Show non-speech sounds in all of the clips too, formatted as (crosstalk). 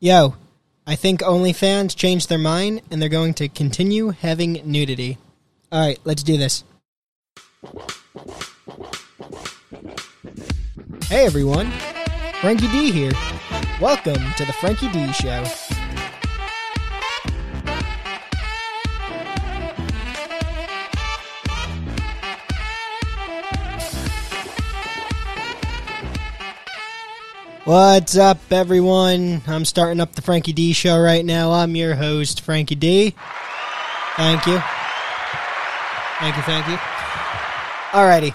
Yo, I think OnlyFans changed their mind and they're going to continue having nudity. All right, let's do this. Hey everyone, Frankie D here. Welcome to the Frankie D Show. What's up, everyone? I'm starting up the Frankie D Show right now. I'm your host, Frankie D. Thank you. Thank you, thank you. Alrighty.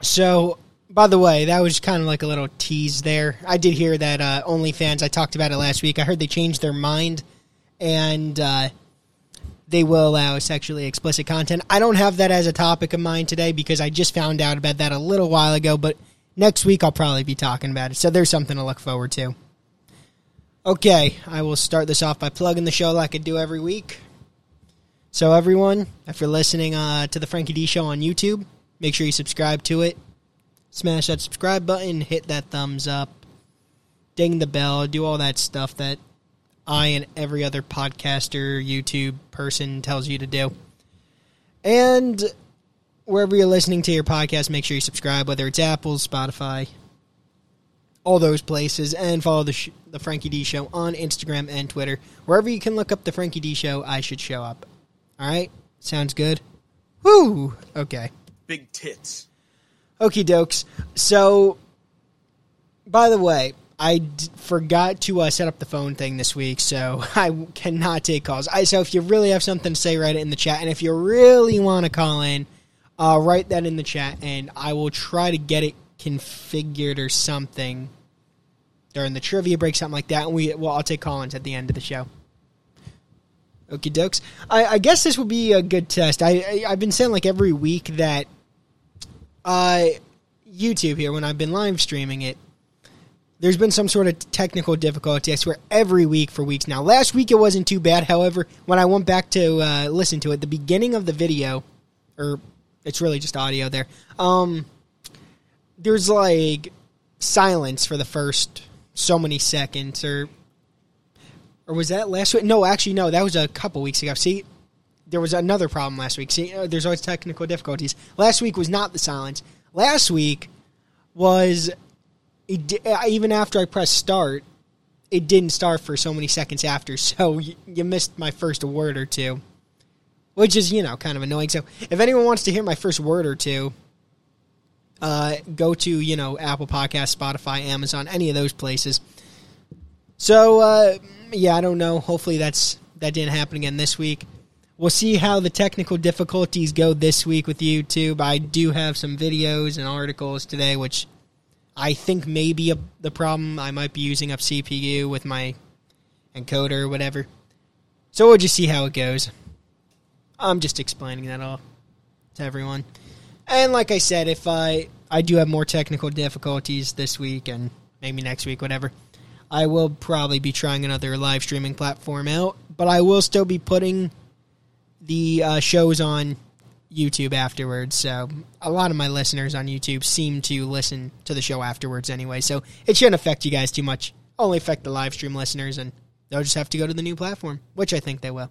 So, by the way, that was kind of like a little tease there. I did hear that uh, OnlyFans, I talked about it last week. I heard they changed their mind and uh, they will allow sexually explicit content. I don't have that as a topic of mine today because I just found out about that a little while ago, but next week I'll probably be talking about it. So there's something to look forward to. Okay, I will start this off by plugging the show like I do every week. So everyone, if you're listening uh, to the Frankie D Show on YouTube, make sure you subscribe to it. Smash that subscribe button, hit that thumbs up, ding the bell, do all that stuff that I and every other podcaster, YouTube person tells you to do. And wherever you're listening to your podcast, make sure you subscribe, whether it's Apple, Spotify, all those places, and follow the sh- the Frankie D Show on Instagram and Twitter. Wherever you can look up the Frankie D Show, I should show up. All right, sounds good. Woo. Okay. Big tits. Okie dokes. So, by the way, I d- forgot to uh, set up the phone thing this week, so (laughs) I cannot take calls. I, so if you really have something to say, write it in the chat, and if you really want to call in, uh, write that in the chat, and I will try to get it configured or something during the trivia break, something like that. And we, well, I'll take call-ins at the end of the show. Okie dokes. I, I guess this would be a good test. I, I I've been saying like every week that uh, YouTube here when I've been live streaming it. There's been some sort of technical difficulty. I swear every week for weeks now. Last week it wasn't too bad. However, when I went back to uh, listen to it, the beginning of the video, or it's really just audio there. Um, there's like silence for the first so many seconds, or or was that last week? No, actually, no. That was a couple weeks ago. See, there was another problem last week. See, uh, there's always technical difficulties. Last week was not the silence. Last week was uh, even after I pressed start, it didn't start for so many seconds after. (laughs) So you missed my first word or two, which is you know kind of annoying. So if anyone wants to hear my first word or two, uh, go to you know Apple Podcast, Spotify, Amazon, any of those places. So uh, yeah, I don't know. Hopefully that's that didn't happen again this week. We'll see how the technical difficulties go this week with YouTube. I do have some videos and articles today, which I think may be a, the problem. I might be using up CPU with my encoder or whatever. So we'll just see how it goes. I'm just explaining that all to everyone. And like I said, if I I do have more technical difficulties this week and maybe next week, whatever, I will probably be trying another live streaming platform out. But I will still be putting the uh, shows on YouTube afterwards. So a lot of my listeners on YouTube seem to listen to the show afterwards anyway. So it shouldn't affect you guys too much. Only affect the live stream listeners, and they'll just have to go to the new platform, which I think they will.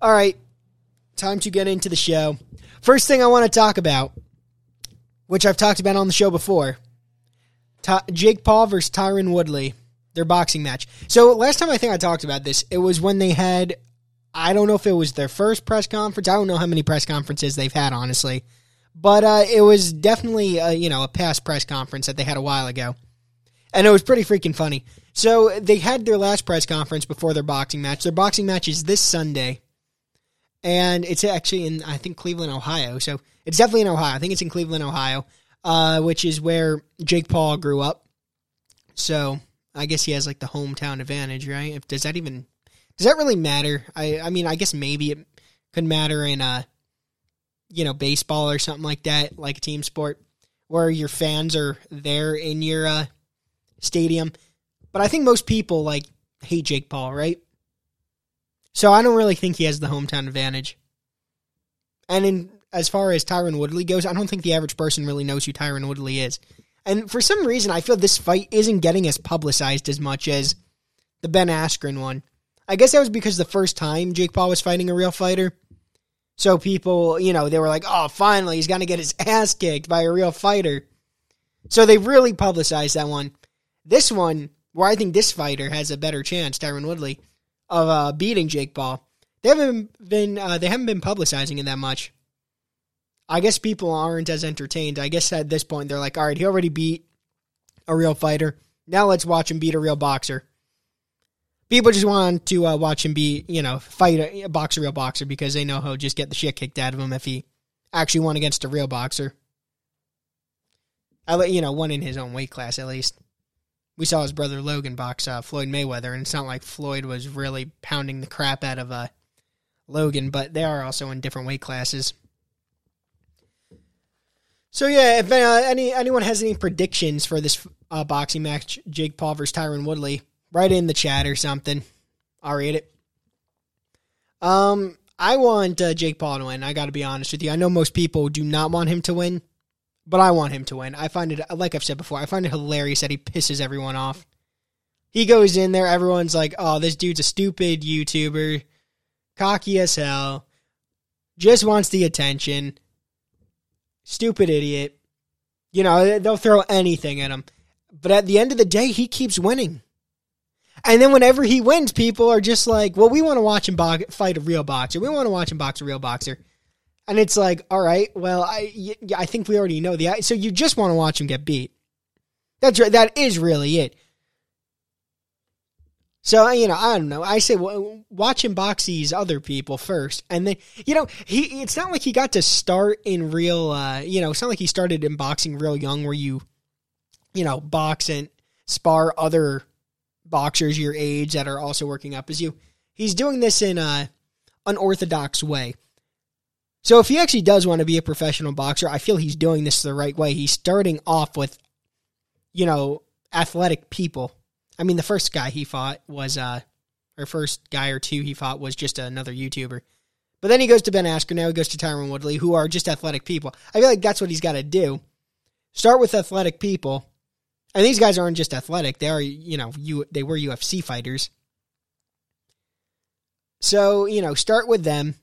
All right, time to get into the show. First thing I want to talk about, which I've talked about on the show before, Jake Paul versus Tyron Woodley, their boxing match. So last time I think I talked about this, it was when they had, I don't know if it was their first press conference. I don't know how many press conferences they've had, honestly, but uh, it was definitely a, you know a past press conference that they had a while ago, and it was pretty freaking funny. So they had their last press conference before their boxing match. Their boxing match is this Sunday and it's actually in I think Cleveland, Ohio. So it's definitely in Ohio. I think it's in Cleveland, Ohio, uh, which is where Jake Paul grew up. So I guess he has like the hometown advantage, right? If does that even does that really matter? I I mean I guess maybe it could matter in uh you know baseball or something like that, like a team sport where your fans are there in your uh, stadium. But I think most people like hate Jake Paul, right? So I don't really think he has the hometown advantage. And in as far as Tyron Woodley goes, I don't think the average person really knows who Tyron Woodley is. And for some reason, I feel this fight isn't getting as publicized as much as the Ben Askren one. I guess that was because the first time Jake Paul was fighting a real fighter. So people, you know, they were like, "Oh, finally, he's gonna get his ass kicked by a real fighter." So they really publicized that one. This one, where I think this fighter has a better chance, Tyron Woodley, of uh, beating Jake Paul. They haven't been uh, they haven't been publicizing it that much. I guess people aren't as entertained. I guess at this point they're like, all right, he already beat a real fighter. Now let's watch him beat a real boxer. People just want to uh, watch him be, you know, fight a, a boxer, real boxer because they know he'll just get the shit kicked out of him if he actually won against a real boxer. I, you know, one in his own weight class at least. We saw his brother Logan box uh, Floyd Mayweather, and it's not like Floyd was really pounding the crap out of uh, Logan, but they are also in different weight classes. So yeah, if uh, any anyone has any predictions for this uh, boxing match, Jake Paul versus Tyron Woodley, write in the chat or something. I'll read it. Um, I want uh, Jake Paul to win. I got to be honest with you. I know most people do not want him to win, but I want him to win. I find it, like I've said before, I find it hilarious that he pisses everyone off. He goes in there, everyone's like, "Oh, this dude's a stupid YouTuber, cocky as hell, just wants the attention." stupid idiot. You know, they'll throw anything at him. But at the end of the day, he keeps winning. And then whenever he wins, people are just like, well, we want to watch him bo- fight a real boxer. We want to watch him box a real boxer. And it's like, all right, well, I, I think we already know the. So you just want to watch him get beat. That's right. That is really it. So you know, I don't know. I say well, watch him box these other people first, and then you know he. It's not like he got to start in real. Uh, you know, it's not like he started in boxing real young, where you, you know, box and spar other boxers your age that are also working up as you. He's doing this in a unorthodox way. So if he actually does want to be a professional boxer, I feel he's doing this the right way. He's starting off with, you know, athletic people I mean, the first guy he fought was, uh, or first guy or two he fought was just another YouTuber. But then he goes to Ben Askren. Now he goes to Tyron Woodley, who are just athletic people. I feel like that's what he's got to do. Start with athletic people, and these guys aren't just athletic; they are, you know, you they were UFC fighters. So you know, start with them,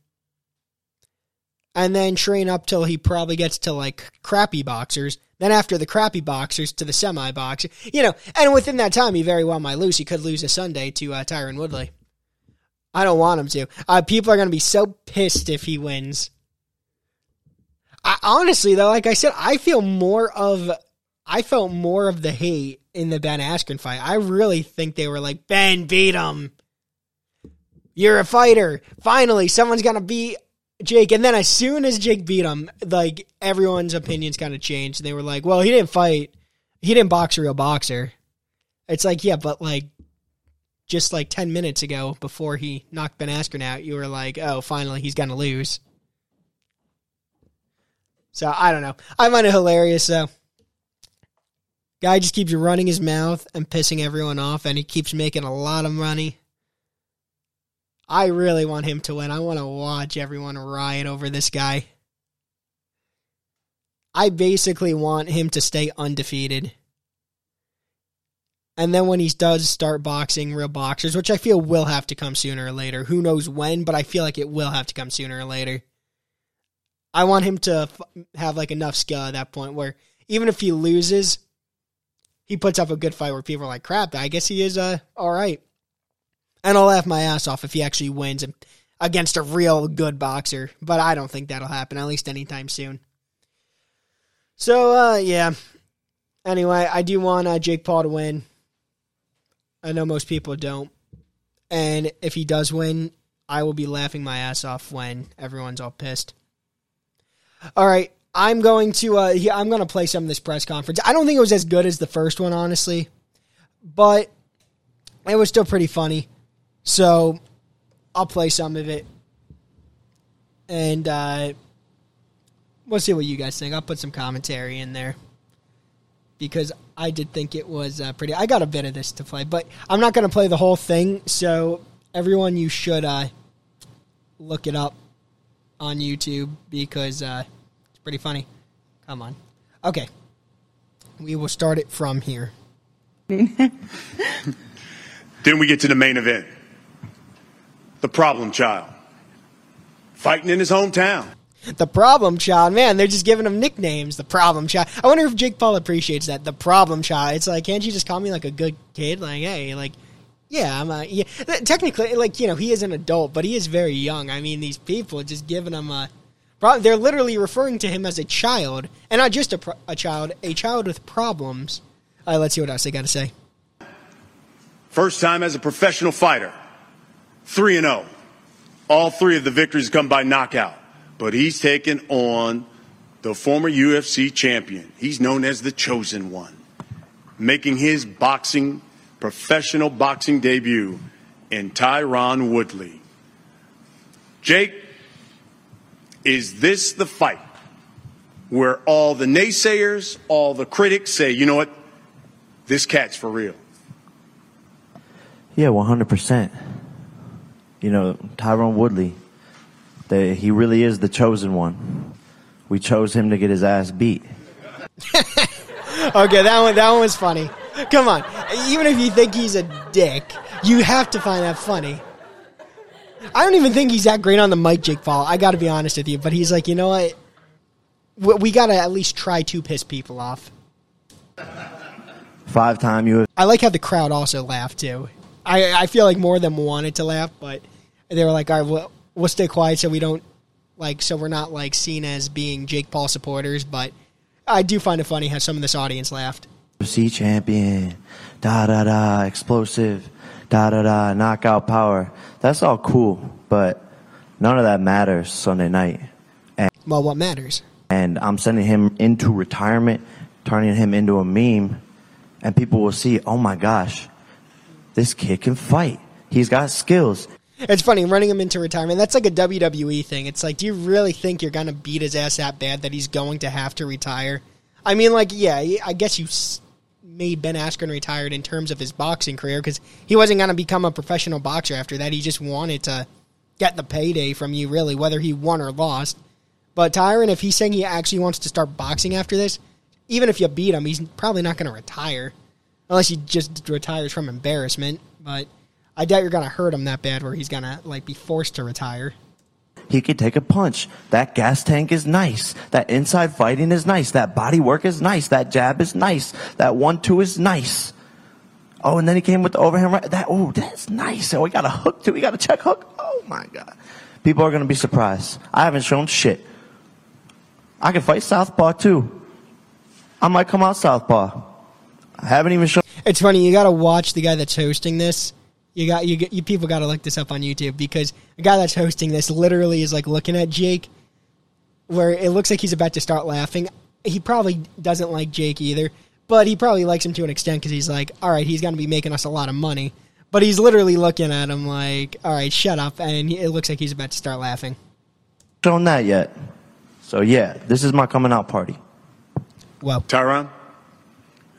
and then train up till he probably gets to like crappy boxers, then after the crappy boxers to the semi boxer, you know, and within that time, he very well might lose. He could lose a Sunday to uh, Tyron Woodley. I don't want him to. Uh, people are going to be so pissed if he wins. I, honestly, though, like I said, I feel more of, I felt more of the hate in the Ben Askren fight. I really think they were like, Ben, beat him. You're a fighter. Finally, someone's going to beat Jake, and then as soon as Jake beat him, like everyone's opinions kind of changed. They were like, "Well, he didn't fight. He didn't box a real boxer." It's like, yeah, but like just like ten minutes ago, before he knocked Ben Askren out, you were like, "Oh, finally, he's gonna lose." So I don't know. I find it hilarious though. Guy just keeps running his mouth and pissing everyone off, and he keeps making a lot of money. I really want him to win. I want to watch everyone riot over this guy. I basically want him to stay undefeated. And then when he does start boxing real boxers, which I feel will have to come sooner or later. Who knows when, but I feel like it will have to come sooner or later. I want him to have like enough skill at that point where even if he loses, he puts up a good fight where people are like, "Crap, I guess he is uh all right." And I'll laugh my ass off if he actually wins against a real good boxer. But I don't think that'll happen, at least anytime soon. So, uh, yeah. Anyway, I do want uh, Jake Paul to win. I know most people don't. And if he does win, I will be laughing my ass off when everyone's all pissed. All right, I'm going to uh, I'm going to play some of this press conference. I don't think it was as good as the first one, honestly, but it was still pretty funny. So I'll play some of it. And uh, we'll see what you guys think. I'll put some commentary in there. Because I did think it was uh, pretty. I got a bit of this to play, but I'm not going to play the whole thing. So, everyone, you should uh, look it up on YouTube because uh, it's pretty funny. Come on. Okay. We will start it from here. (laughs) Then we get to the main event. The problem child. Fighting in his hometown. The problem child, man, they're just giving him nicknames. The problem child. I wonder if Jake Paul appreciates that. The problem child. It's like, can't you just call me like a good kid? Like, hey, like, yeah, I'm a, yeah. Technically, like, you know, he is an adult, but he is very young. I mean, these people just giving him a. They're literally referring to him as a child, and not just a, a child, a child with problems. All right, let's see what else they got to say. First time as a professional fighter, 3 and 0. All three of the victories come by knockout, but he's taken on the former UFC champion. He's known as the chosen one, making his boxing professional boxing debut in Tyron Woodley. Jake, is this the fight where all the naysayers, all the critics say, you know what, this cat's for real? Yeah, 100%. You know, Tyron Woodley, the, he really is the chosen one. We chose him to get his ass beat. (laughs) okay, that one, that one was funny. Come on. Even if you think he's a dick, you have to find that funny. I don't even think he's that great on the mic, Jake Paul. I got to be honest with you. But he's like, you know what? We got to at least try to piss people off. Five time you. I like how the crowd also laughed too. I I feel like more of them wanted to laugh, but they were like, all right, we'll, we'll stay quiet so we don't like so we're not like seen as being Jake Paul supporters. But I do find it funny how some of this audience laughed. C champion, da da da, explosive, da da da, knockout power. That's all cool, but none of that matters Sunday night. And, well, what matters? And I'm sending him into retirement, turning him into a meme, and people will see, oh my gosh, this kid can fight. He's got skills. It's funny running him into retirement. That's like a WWE thing. It's like, do you really think you're gonna beat his ass that bad that he's going to have to retire? I mean, like, yeah, I guess you made Ben Askren retired in terms of his boxing career because he wasn't gonna become a professional boxer after that. He just wanted to get the payday from you, really, whether he won or lost. But Tyron, if he's saying he actually wants to start boxing after this, even if you beat him, he's probably not going to retire unless he just retires from embarrassment. But I doubt you're gonna hurt him that bad where he's gonna like be forced to retire. He could take a punch. That gas tank is nice. That inside fighting is nice. That body work is nice. That jab is nice. That one two is nice. Oh, and then he came with the overhand right. That oh, that's nice. Oh, we got a hook too. We got a check hook. Oh my god. People are gonna be surprised. I haven't shown shit. I can fight southpaw too. I might come out southpaw. I haven't even shown. It's funny. You got to watch the guy that's hosting this. You got you, you people got to look this up on YouTube because the guy that's hosting this literally is like looking at Jake, where it looks like he's about to start laughing. He probably doesn't like Jake either, but he probably likes him to an extent because he's like, all right, he's going to be making us a lot of money. But he's literally looking at him like, all right, shut up, and it looks like he's about to start laughing. Shown that yet? So yeah, this is my coming out party. Well, Tyron.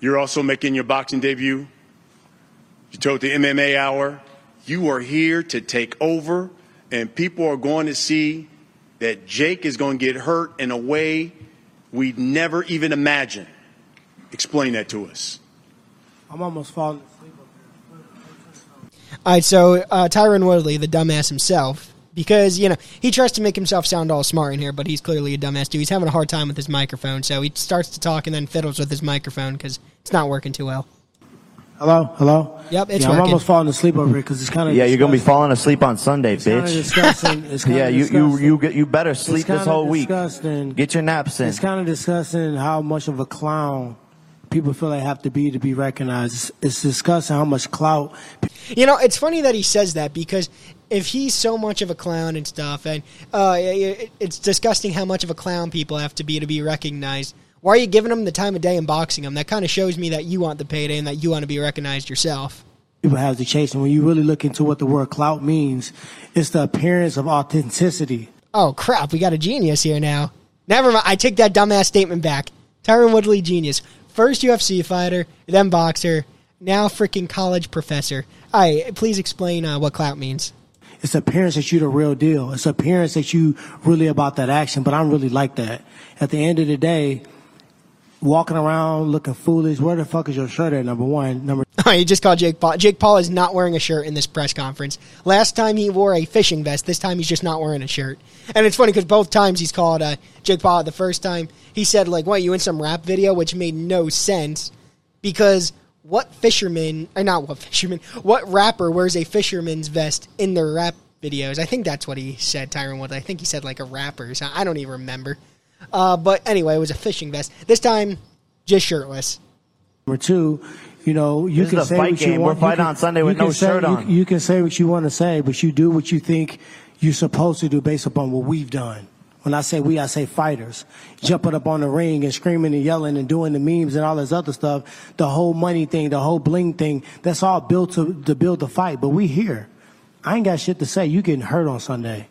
You're also making your boxing debut. You told the MMA Hour you are here to take over, and people are going to see that Jake is going to get hurt in a way we'd never even imagined. Explain that to us. I'm almost falling asleep. All right, so uh, Tyron Woodley, the dumbass himself, because you know he tries to make himself sound all smart in here, but he's clearly a dumbass too. He's having a hard time with his microphone, so he starts to talk and then fiddles with his microphone because it's not working too well. Hello, hello. Yep, it's yeah. I'm almost falling asleep over here because it's kind of. Yeah, you're gonna be falling asleep on Sunday, it's bitch. Disgusting. It's (laughs) yeah, you you disgusting. you get you better sleep this whole week. Disgusting. Get your naps in. It's kind of disgusting how much of a clown people feel they have to be to be recognized. It's, it's disgusting how much clout. You know, it's funny that he says that because if he's so much of a clown and stuff, and uh, it's disgusting how much of a clown people have to be to be recognized. Why are you giving them the time of day and boxing them? That kind of shows me that you want the payday and that you want to be recognized yourself. People have to chase, and when you really look into what the word clout means, it's the appearance of authenticity. Oh crap, we got a genius here now. Never mind, I take that dumbass statement back. Tyron Woodley, genius. First UFC fighter, then boxer, now freaking college professor. All right, please explain uh, what clout means. It's appearance that you're the real deal. It's appearance that you really about that action, but I'm really like that. At the end of the day, walking around looking foolish. Where the fuck is your shirt at? Number one. Number. (laughs) he just called Jake Paul. Jake Paul is not wearing a shirt in this press conference. Last time he wore a fishing vest. This time he's just not wearing a shirt. And it's funny because both times he's called uh, Jake Paul. The first time he said like, "What you in some rap video?" which made no sense because what fisherman or not what fisherman what rapper wears a fisherman's vest in their rap videos? I think that's what he said. Tyron Wood. I think he said like a rapper. So I don't even remember. Uh, but anyway, it was a fishing vest. This time, just shirtless. Number two, you know, you This can is a say fight what you game. want. We're fighting on Sunday with no say- shirt you- on. You can say what you want to say, but you do what you think you're supposed to do based upon what we've done. When I say we, I say fighters. Jumping up on the ring and screaming and yelling and doing the memes and all this other stuff. The whole money thing, the whole bling thing, that's all built to, to build the fight. But we here. I ain't got shit to say. You getting hurt on Sunday.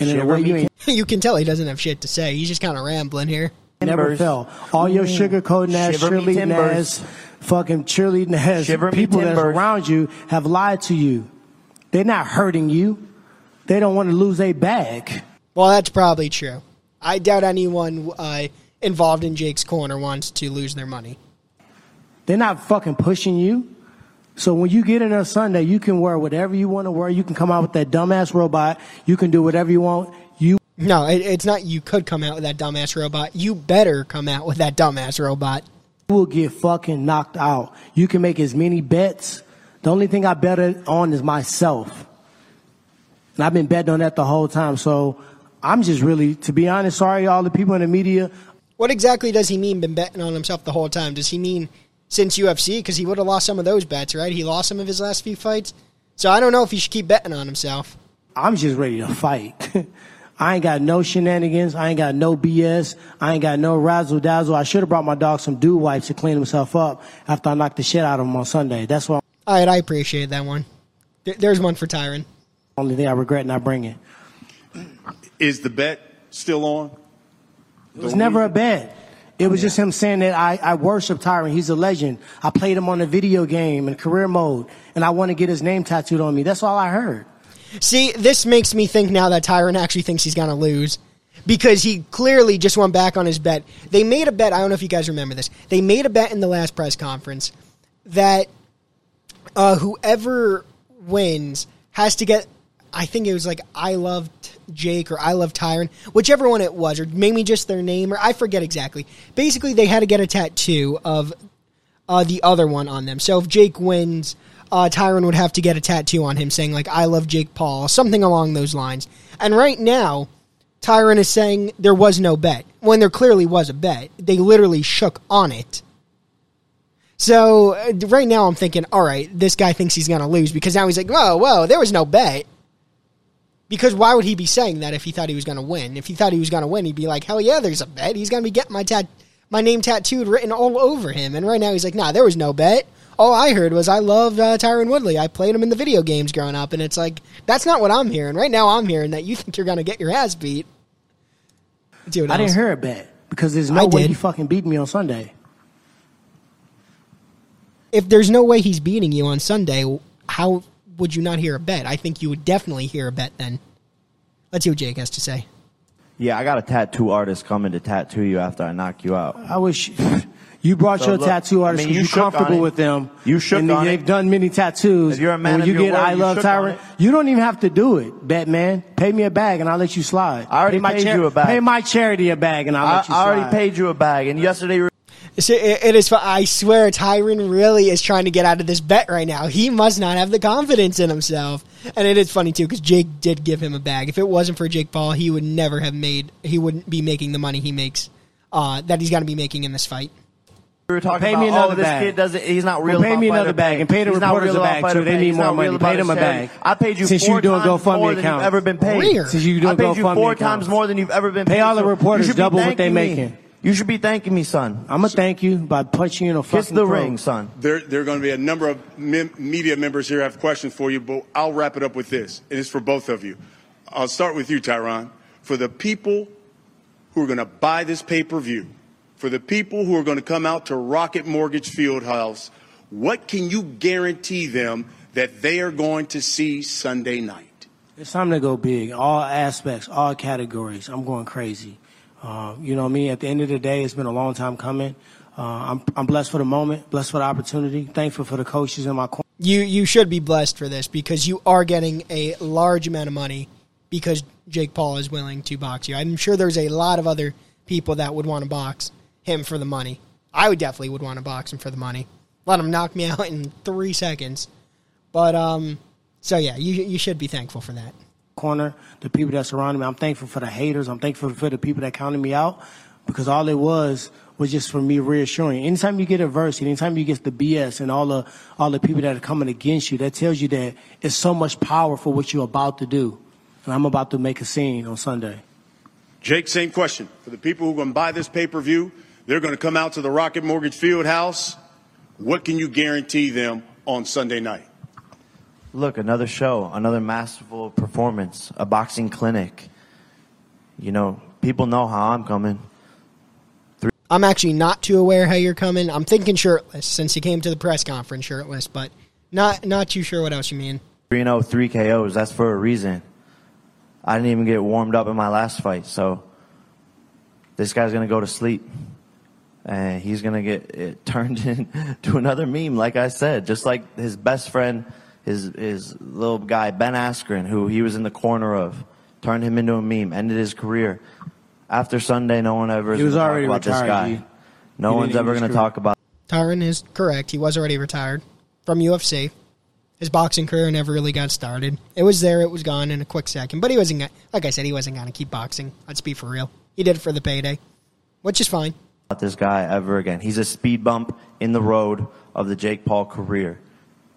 And in a way me you ain't you can tell he doesn't have shit to say. He's just kind of rambling here. never Timbers. fell. All your sugarcoating ass, Shiver me cheerleading timbers. ass, fucking cheerleading ass Shiver me people that's timbers. around you have lied to you. They're not hurting you. They don't want to lose a bag. Well, that's probably true. I doubt anyone uh, involved in Jake's corner wants to lose their money. They're not fucking pushing you. So when you get in there Sunday, you can wear whatever you want to wear. You can come out with that dumbass robot. You can do whatever you want. You No, it, it's not. You could come out with that dumbass robot. You better come out with that dumbass robot. You will get fucking knocked out. You can make as many bets. The only thing I bet on is myself. And I've been betting on that the whole time. So I'm just really, to be honest, sorry all the people in the media. What exactly does he mean? Been betting on himself the whole time? Does he mean since UFC? Because he would have lost some of those bets, right? He lost some of his last few fights. So I don't know if he should keep betting on himself. I'm just ready to fight. (laughs) I ain't got no shenanigans. I ain't got no BS. I ain't got no razzle dazzle. I should have brought my dog some dew wipes to clean himself up after I knocked the shit out of him on Sunday. That's what All right, I appreciate that one. There- There's one for Tyron. only thing I regret not bringing. Is the bet still on? It was never a bet. It was just him saying that I, I worship Tyron. He's a legend. I played him on a video game in career mode, and I want to get his name tattooed on me. That's all I heard. See, this makes me think now that Tyron actually thinks he's going to lose because he clearly just went back on his bet. They made a bet. I don't know if you guys remember this. They made a bet in the last press conference that uh, whoever wins has to get. I think it was like I loved Jake or I love Tyron, whichever one it was, or maybe just their name, or I forget exactly. Basically, they had to get a tattoo of uh, the other one on them. So if Jake wins, uh, Tyron would have to get a tattoo on him saying like "I love Jake Paul," something along those lines. And right now, Tyron is saying there was no bet when there clearly was a bet. They literally shook on it. So uh, right now, I'm thinking, all right, this guy thinks he's to lose because now he's like, whoa, whoa, there was no bet. Because why would he be saying that if he thought he was going to win? If he thought he was going to win, he'd be like, hell yeah, there's a bet. He's going to be getting my tat, my name tattooed, written all over him. And right now, he's like, nah, there was no bet. All I heard was I loved uh, Tyron Woodley. I played him in the video games growing up, and it's like that's not what I'm hearing. Right now, I'm hearing that you think you're going to get your ass beat. What I didn't hear a bet because there's no I way did. he fucking beat me on Sunday. if there's no way he's beating you on Sunday, how would you not hear a bet? I think you would definitely hear a bet then. Let's see what Jake has to say. Yeah, I got a tattoo artist coming to tattoo you after I knock you out. I wish you brought So your look, tattoo I artist mean, you you're comfortable with them. You shook and on they've it. done many tattoos. If you're a man when of you your get word, I you love shook on Tyron, you don't even have to do it, Batman. Pay me a bag and I'll let you slide. I already pay my paid you a bag. Pay my charity a bag and I'll I, let you I already paid you a bag, and yesterday you So it, it is. I swear, Tyron really is trying to get out of this bet right now. He must not have the confidence in himself, and it is funny too because Jake did give him a bag. If it wasn't for Jake Paul, he would never have made. He wouldn't be making the money he makes. Uh, that he's going to be making in this fight. we were talking Pay about, me another oh, this bag. kid doesn't, he's not real Well, pay me another bag and pay the He's reporters a bag, too. They pay. need He's more money. Pay them a bag. I paid you Since four you doing times GoFundMe more than you've ever been paid. Ringer. Since you doing I paid you four accounts. times more than you've ever been paid. Pay paid. all the reporters you should be double what they thanking me. making. You should be thanking me, son. I'm gonna thank you by punching you in the Kiss the throat. ring, son. There, there are going to be a number of mem- media members here have questions for you, but I'll wrap it up with this, and it's for both of you. I'll start with you, Tyron. For the people who are going to buy this pay per view, for the people who are going to come out to Rocket Mortgage Fieldhouse, what can you guarantee them that they are going to see Sunday night? It's time to go big. All aspects, all categories. I'm going crazy. Uh, you know me. At the end of the day, it's been a long time coming. Uh, I'm, I'm blessed for the moment, blessed for the opportunity, thankful for the coaches in my corner. You you should be blessed for this because you are getting a large amount of money because Jake Paul is willing to box you. I'm sure there's a lot of other people that would want to box him for the money. I would definitely would want to box him for the money. Let him knock me (laughs) out in three seconds. But um, so yeah, you you should be thankful for that. Corner, the people that surrounded me. I'm thankful for the haters. I'm thankful for the people that counted me out because all it was was just for me reassuring. Anytime you get adversity, anytime you get the BS and all the all the people that are coming against you, that tells you that it's so much power for what you're about to do. And I'm about to make a scene on Sunday. Jake, same question. For the people who are going to buy this pay per view, they're going to come out to the Rocket Mortgage Field House. What can you guarantee them on Sunday night? Look, another show, another masterful performance, a boxing clinic. You know, people know how I'm coming. I'm actually not too aware how you're coming. I'm thinking shirtless since you came to the press conference shirtless, but not not too sure what else you mean. 3 0, 3 KOs. That's for a reason. I didn't even get warmed up in my last fight, so this guy's going to go to sleep. And he's going eh, (laughs) to get it turned into another meme, like I said, just like his best friend, his, his little guy, Ben Askren, who he was in the corner of, turned him into a meme, ended his career. After Sunday, no one ever is He was talk already about this retired, guy. G. No He one's ever going to talk about Tyron is correct. He was already retired from UFC. His boxing career never really got started. It was there, it was gone in a quick second. But he wasn't, gonna- like I said, he wasn't going to keep boxing. Let's be for real. He did it for the payday, which is fine. about this guy ever again. He's a speed bump in the road of the Jake Paul career.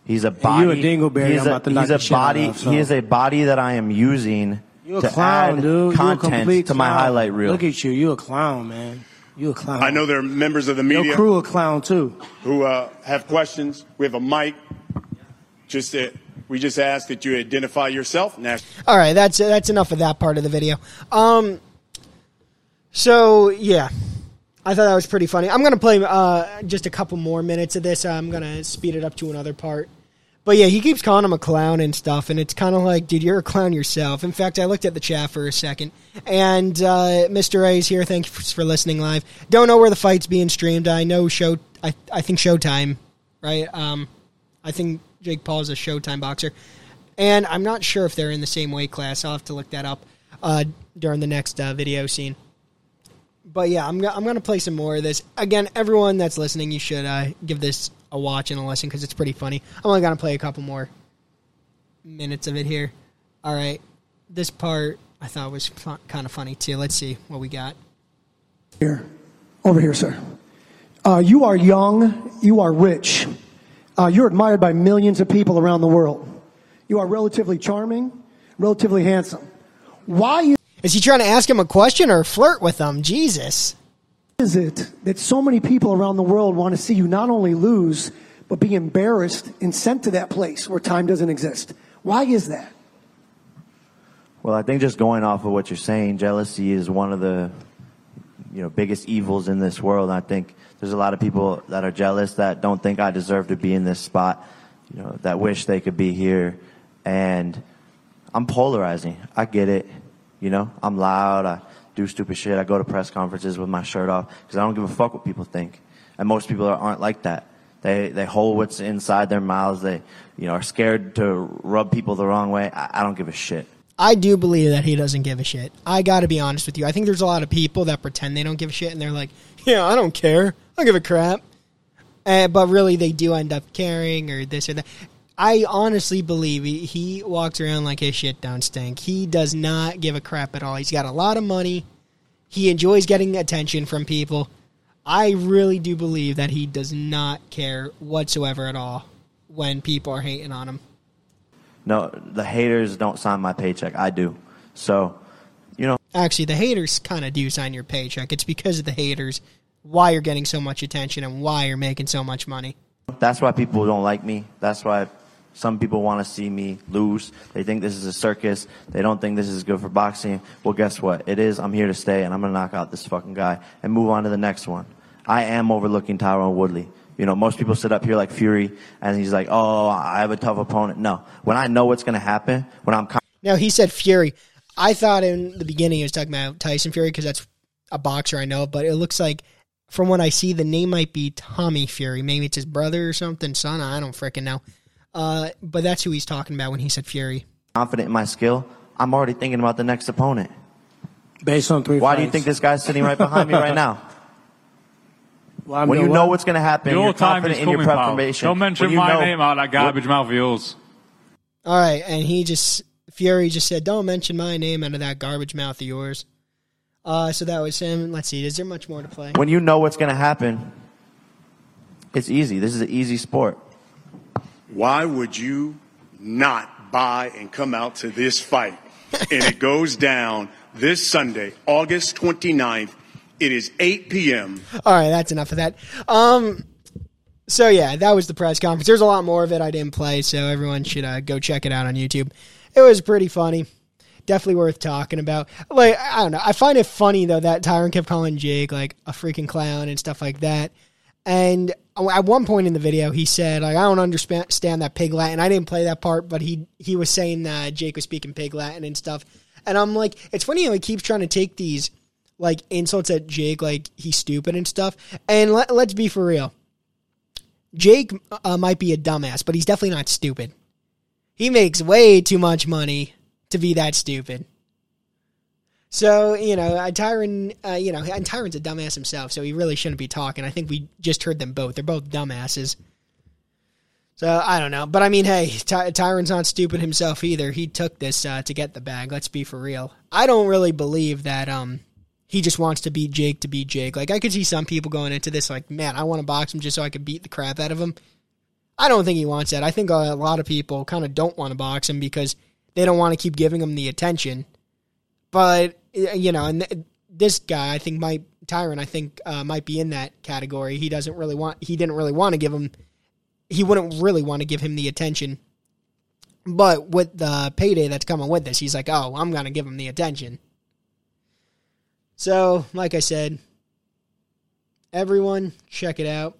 He's a body. you a dingleberry, He's I'm a, about to knock he's a shit body. of, so. He is a body that I am using You a to clown, add dude. You a content to my clown. highlight reel. Look at you. You a clown, man. You a clown. I know there are members of the media. Your media crew a clown too. who uh, have questions. We have a mic. Just uh, we just ask that you identify yourself. Nash- All right, that's that's enough of that part of the video. Um, so yeah, I thought that was pretty funny. I'm gonna play uh, just a couple more minutes of this. I'm gonna speed it up to another part. But yeah, he keeps calling him a clown and stuff, and it's kind of like, dude, you're a clown yourself. In fact, I looked at the chat for a second, and uh, Mr. A is here. Thank you for listening live. Don't know where the fight's being streamed. I know show. I I think Showtime, right? Um, I think Jake Paul is a Showtime boxer, and I'm not sure if they're in the same weight class. I'll have to look that up uh, during the next uh, video scene. But yeah, I'm I'm gonna play some more of this. Again, everyone that's listening, you should uh, give this a watch and a listen because it's pretty funny. I'm only gonna play a couple more minutes of it here. All right, this part I thought was fun, kind of funny too. Let's see what we got. Here, over here, sir. Uh, you are young. You are rich. Uh, you're admired by millions of people around the world. You are relatively charming, relatively handsome. Why you. Is he trying to ask him a question or flirt with him? Jesus. Is it that so many people around the world want to see you not only lose, but be embarrassed and sent to that place where time doesn't exist? Why is that? Well, I think just going off of what you're saying, jealousy is one of the you know biggest evils in this world. I think there's a lot of people that are jealous that don't think I deserve to be in this spot. You know, that wish they could be here, and I'm polarizing. I get it. You know, I'm loud. I do stupid shit. I go to press conferences with my shirt off because I don't give a fuck what people think. And most people are, aren't like that. They they hold what's inside their mouths. They you know are scared to rub people the wrong way. I, I don't give a shit. I do believe that he doesn't give a shit. I got to be honest with you. I think there's a lot of people that pretend they don't give a shit and they're like, yeah, I don't care. I don't give a crap. Uh, but really, they do end up caring or this or that. I honestly believe he, he walks around like his shit don't stink. He does not give a crap at all. He's got a lot of money. He enjoys getting attention from people. I really do believe that he does not care whatsoever at all when people are hating on him. No, the haters don't sign my paycheck. I do. So, you know, Actually, the haters kind of do sign your paycheck. It's because of the haters why you're getting so much attention and why you're making so much money. that's why people don't like me. That's why some people want to see me lose. They think this is a circus. They don't think this is good for boxing. Well, guess what? It is. I'm here to stay, and I'm going to knock out this fucking guy and move on to the next one. I am overlooking Tyron Woodley. You know, most people sit up here like Fury, and he's like, oh, I have a tough opponent. No. When I know what's going to happen, when I'm Now, he said Fury. I thought in the beginning he was talking about Tyson Fury because that's a boxer I know, but it looks like from what I see, the name might be Tommy Fury. Maybe it's his brother or something, son. I don't freaking know. Uh, but that's who he's talking about when he said Fury. confident in my skill, I'm already thinking about the next opponent. Based on three Why do you think this guy's sitting right behind me right now? (laughs) Well, When you doing know what's going to happen, Your you're time confident is in your coming, pal. preparation. Don't mention my know- name out that garbage mouth of yours. All right, and he just Fury just said, "Don't mention my name out of that garbage mouth of yours." Uh, so that was him. Let's see. Is there much more to play? When you know what's going to happen, it's easy. This is an easy sport. Why would you not buy and come out to this fight? and it goes down this Sunday, August 29th. It is 8 p.m. All right, that's enough of that. Um, so yeah, that was the press conference. There's a lot more of it I didn't play, so everyone should uh, go check it out on YouTube. It was pretty funny. Definitely worth talking about. Like I don't know, I find it funny though that Tyron kept calling Jake like a freaking clown and stuff like that. And at one point in the video, he said like I don't understand that pig Latin. I didn't play that part, but he he was saying that Jake was speaking pig Latin and stuff. And I'm like, it's funny how he keeps trying to take these like insults at Jake, like he's stupid and stuff. And let, let's be for real. Jake uh, might be a dumbass, but he's definitely not stupid. He makes way too much money to be that stupid. So you know, uh, Tyron, uh, you know, and Tyron's a dumbass himself, so he really shouldn't be talking. I think we just heard them both; they're both dumbasses. So I don't know, but I mean, hey, Ty- Tyron's not stupid himself either. He took this uh, to get the bag. Let's be for real. I don't really believe that um he just wants to beat Jake to beat Jake. Like I could see some people going into this like, man, I want to box him just so I could beat the crap out of him. I don't think he wants that. I think a lot of people kind of don't want to box him because they don't want to keep giving him the attention. But you know, and th- this guy, I think, might Tyron, I think, uh, might be in that category. He doesn't really want. He didn't really want to give him. He wouldn't really want to give him the attention. But with the payday that's coming with this, he's like, oh, I'm gonna give him the attention. So, like I said, everyone check it out.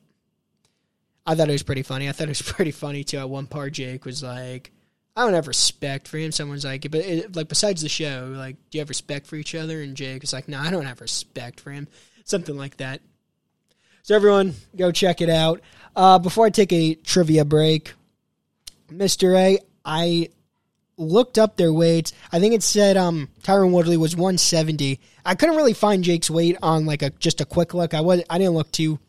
I thought it was pretty funny. I thought it was (laughs) pretty funny too. At one part, Jake was like, "I don't have respect for him." Someone's like, "But it, like besides the show, like, do you have respect for each other?" And Jake was like, "No, I don't have respect for him." Something like that. So everyone, go check it out. Uh, before I take a trivia break, Mister A, I looked up their weights. I think it said um Tyron Woodley was 170. I couldn't really find Jake's weight on like a just a quick look. I was I didn't look too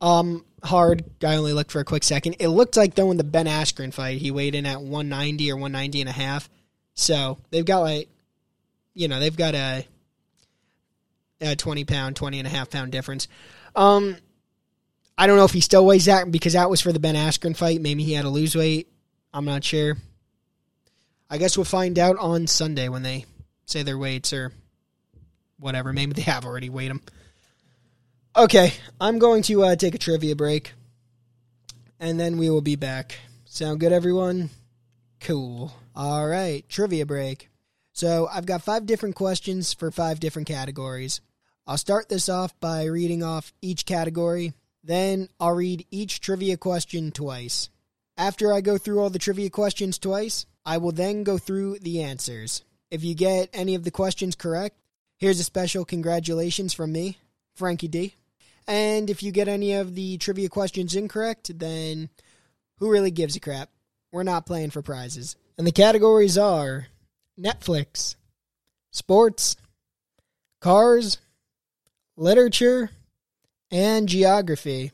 um hard. I only looked for a quick second. It looked like though in the Ben Askren fight, he weighed in at 190 or 190 and a half. So they've got like you know, they've got a a 20 pound, 20 and a half pound difference. Um I don't know if he still weighs that because that was for the Ben Askren fight. Maybe he had to lose weight. I'm not sure. I guess we'll find out on Sunday when they say their weights or whatever. Maybe they have already weighed them. Okay, I'm going to uh, take a trivia break, and then we will be back. Sound good, everyone? Cool. All right, trivia break. So I've got five different questions for five different categories. I'll start this off by reading off each category. Then I'll read each trivia question twice. After I go through all the trivia questions twice, I will then go through the answers. If you get any of the questions correct, here's a special congratulations from me, Frankie D. And if you get any of the trivia questions incorrect, then who really gives a crap? We're not playing for prizes. And the categories are Netflix, sports, cars, literature, and geography.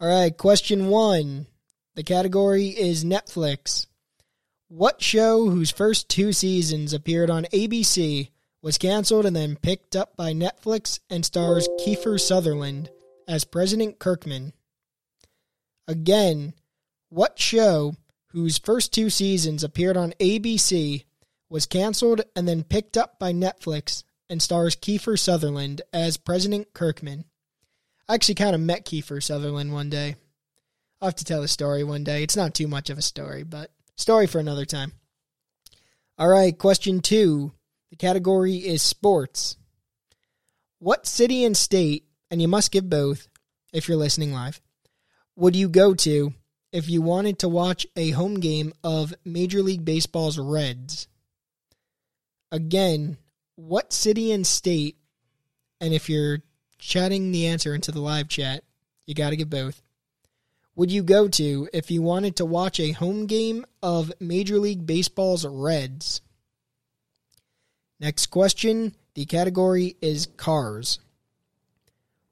All right, question one. The category is Netflix. What show whose first two seasons appeared on ABC was canceled and then picked up by Netflix and stars Kiefer Sutherland as President Kirkman? Again, what show whose first two seasons appeared on ABC was canceled and then picked up by Netflix and stars Kiefer Sutherland as President Kirkman? I actually kind of met Kiefer Sutherland one day. I'll have to tell a story one day. It's not too much of a story, but story for another time. All right, question two. The category is sports. What city and state, and you must give both if you're listening live, would you go to if you wanted to watch a home game of Major League Baseball's Reds? Again, what city and state, and if you're chatting the answer into the live chat. You got to get both. Would you go to if you wanted to watch a home game of Major League Baseball's Reds? Next question. The category is cars.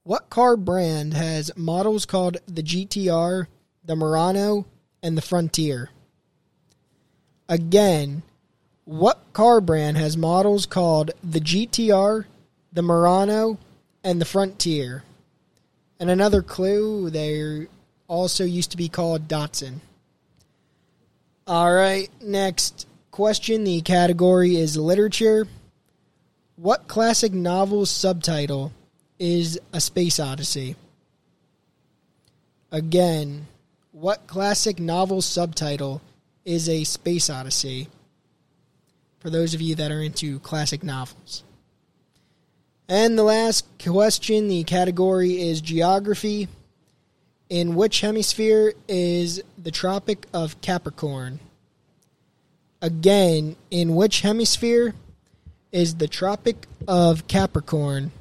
What car brand has models called the GTR, the Murano, and the Frontier? Again, what car brand has models called the GTR, the Murano, and the Frontier? And another clue, they also used to be called Datsun. All right, next question. The category is literature. What classic novel's subtitle is A Space Odyssey? Again, what classic novel's subtitle is A Space Odyssey? For those of you that are into classic novels. And the last question, the category is geography. In which hemisphere is the Tropic of Capricorn? Again, in which hemisphere is the Tropic of Capricorn?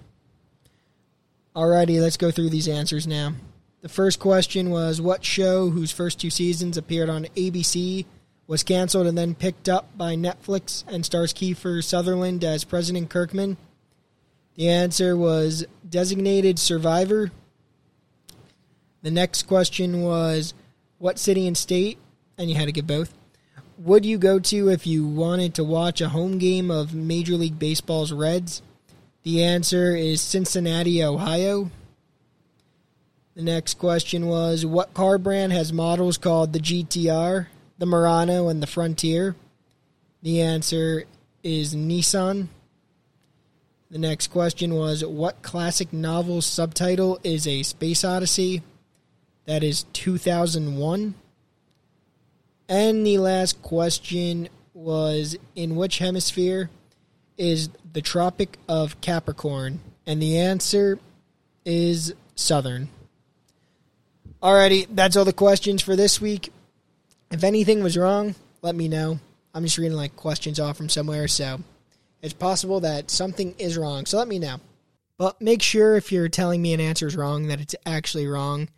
Alrighty, let's go through these answers now. The first question was What show whose first two seasons appeared on ABC was canceled and then picked up by Netflix and stars Kiefer Sutherland as President Kirkman? The answer was Designated Survivor. The next question was What city and state? And you had to get both. Would you go to if you wanted to watch a home game of Major League Baseball's Reds? The answer is Cincinnati, Ohio. The next question was What car brand has models called the GTR, the Murano, and the Frontier? The answer is Nissan. The next question was What classic novel's subtitle is A Space Odyssey? That is 2001. And the last question was In which hemisphere is the Tropic of Capricorn? And the answer is Southern. Alrighty, that's all the questions for this week. If anything was wrong, let me know. I'm just reading like questions off from somewhere, so it's possible that something is wrong. So let me know. But make sure if you're telling me an answer is wrong that it's actually wrong.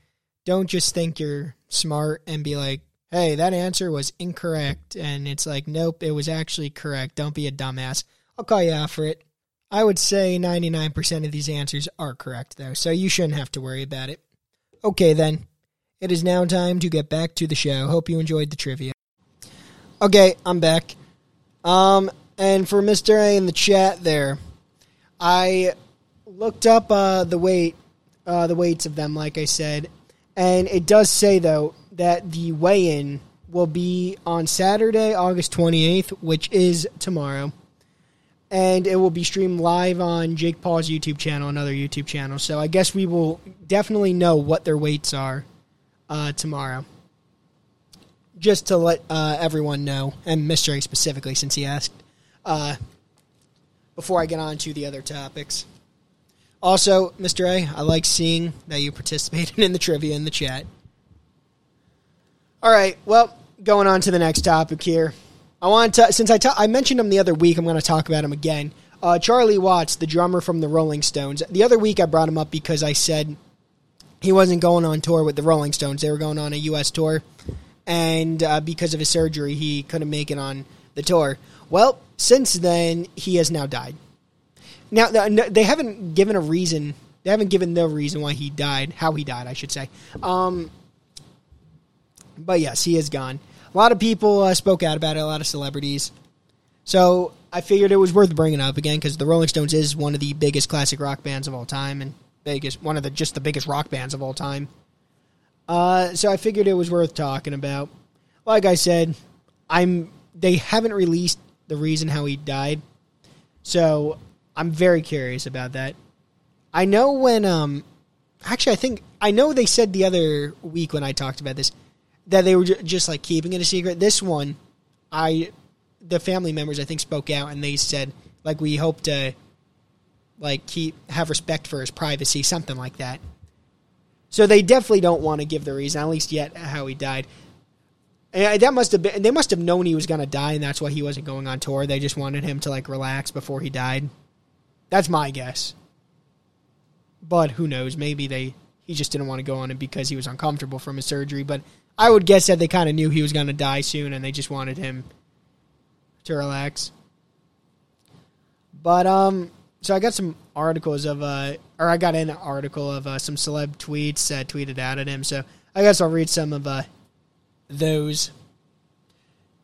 Don't just think you're smart and be like, hey, that answer was incorrect. And it's like, nope, it was actually correct. Don't be a dumbass. I'll call you out for it. I would say 99% of these answers are correct, though, so you shouldn't have to worry about it. Okay, then. It is now time to get back to the show. Hope you enjoyed the trivia. Okay, I'm back. Um, and for Mr. A in the chat there, I looked up uh, the weight, uh, the weights of them, like I said, and it does say though that the weigh-in will be on Saturday, August 28th, which is tomorrow. And it will be streamed live on Jake Paul's YouTube channel and other YouTube channels. So I guess we will definitely know what their weights are uh, tomorrow. Just to let uh, everyone know, and Mr. A specifically, since he asked, uh, before I get on to the other topics. Also, Mr. A, I like seeing that you participated (laughs) in the trivia in the chat. All right, well, going on to the next topic here. I want to, since I ta- I mentioned him the other week, I'm going to talk about him again. Uh, Charlie Watts, the drummer from the Rolling Stones. The other week I brought him up because I said he wasn't going on tour with the Rolling Stones. They were going on a U.S. tour, and uh, because of his surgery, he couldn't make it on the tour. Well, since then, he has now died. Now they haven't given a reason. They haven't given the reason why he died, how he died, I should say. Um, but yes, he is gone. A lot of people uh, spoke out about it. A lot of celebrities. So I figured it was worth bringing up again because the Rolling Stones is one of the biggest classic rock bands of all time, and biggest one of the just the biggest rock bands of all time. Uh, so I figured it was worth talking about. Like I said, I'm they haven't released the reason how he died, so I'm very curious about that. I know when um actually I think I know they said the other week when I talked about this that they were just like keeping it a secret. This one, I the family members I think spoke out and they said like we hope to like keep have respect for his privacy, something like that. So they definitely don't want to give the reason, at least yet, how he died. And that must have been. They must have known he was going to die, and that's why he wasn't going on tour. They just wanted him to like relax before he died. That's my guess. but who knows? Maybe they he just didn't want to go on it because he was uncomfortable from his surgery. But I would guess that they kind of knew he was going to die soon, and they just wanted him to relax. But um, so I got some articles of uh, or I got an article of uh, some celeb tweets uh, tweeted out at him. So I guess I'll read some of uh those.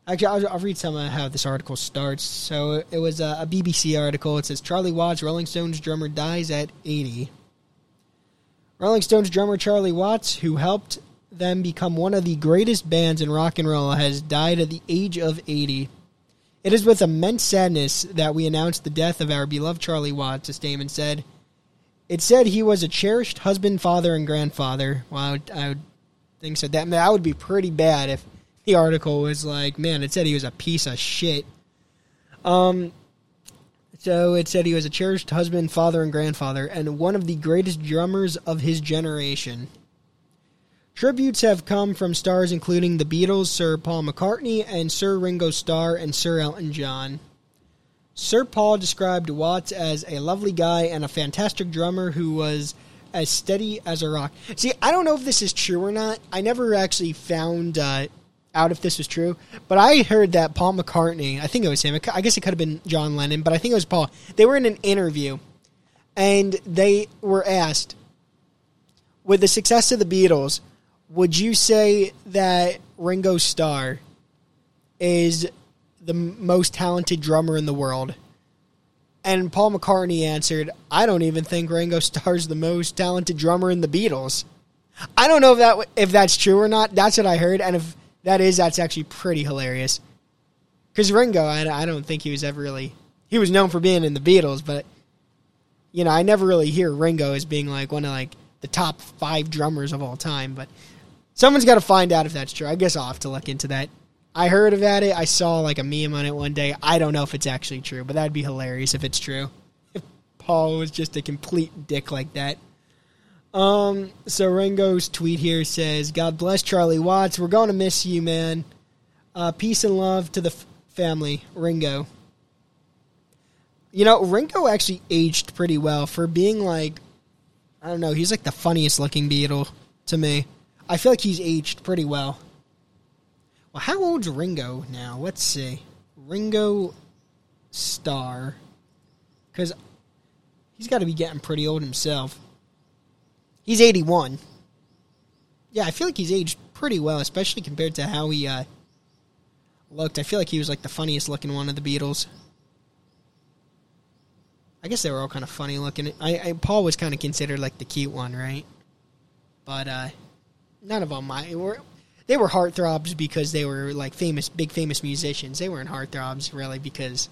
Actually, I'll, I'll read some of how this article starts. So it was a, a BBC article. It says Charlie Watts, Rolling Stones drummer, dies at 80. Rolling Stones drummer Charlie Watts, who helped them become one of the greatest bands in rock and roll, has died at the age of 80. It is with immense sadness that we announce the death of our beloved Charlie Watts, as Damon said. It said he was a cherished husband, father, and grandfather. Well, I would, I would think so. That, that would be pretty bad if the article was like, man, it said he was a piece of shit. Um, so it said he was a cherished husband, father, and grandfather, and one of the greatest drummers of his generation. Tributes have come from stars including the Beatles, Sir Paul McCartney, and Sir Ringo Starr and Sir Elton John. Sir Paul described Watts as a lovely guy and a fantastic drummer who was as steady as a rock. See, I don't know if this is true or not. I never actually found uh, out if this was true, but I heard that Paul McCartney, I think it was him, I guess it could have been John Lennon, but I think it was Paul. They were in an interview and they were asked, with the success of the Beatles, would you say that Ringo Starr is the most talented drummer in the world? And Paul McCartney answered, "I don't even think Ringo Starr's the most talented drummer in the Beatles." I don't know if that if that's true or not. That's what I heard, and if that is, that's actually pretty hilarious. Because Ringo, I, I don't think he was ever really he was known for being in the Beatles, but you know, I never really hear Ringo as being like one of like the top five drummers of all time. But someone's got to find out if that's true. I guess I'll have to look into that. I heard about it. I saw like a meme on it one day. I don't know if it's actually true, but that'd be hilarious if it's true. (laughs) If Paul was just a complete dick like that. Um, so Ringo's tweet here says, "God bless Charlie Watts. We're going to miss you, man. Uh, peace and love to the f- family, Ringo." You know, Ringo actually aged pretty well for being like, I don't know, he's like the funniest looking Beatle to me. I feel like he's aged pretty well. Well, how old's Ringo now? Let's see. Ringo Starr. Because he's got to be getting pretty old himself. He's 81. Yeah, I feel like he's aged pretty well, especially compared to how he uh, looked. I feel like he was like the funniest looking one of the Beatles. I guess they were all kind of funny looking. I, I Paul was kind of considered like the cute one, right? But uh, none of them. I were they were heartthrobs because they were like famous, big famous musicians. They weren't heartthrobs really because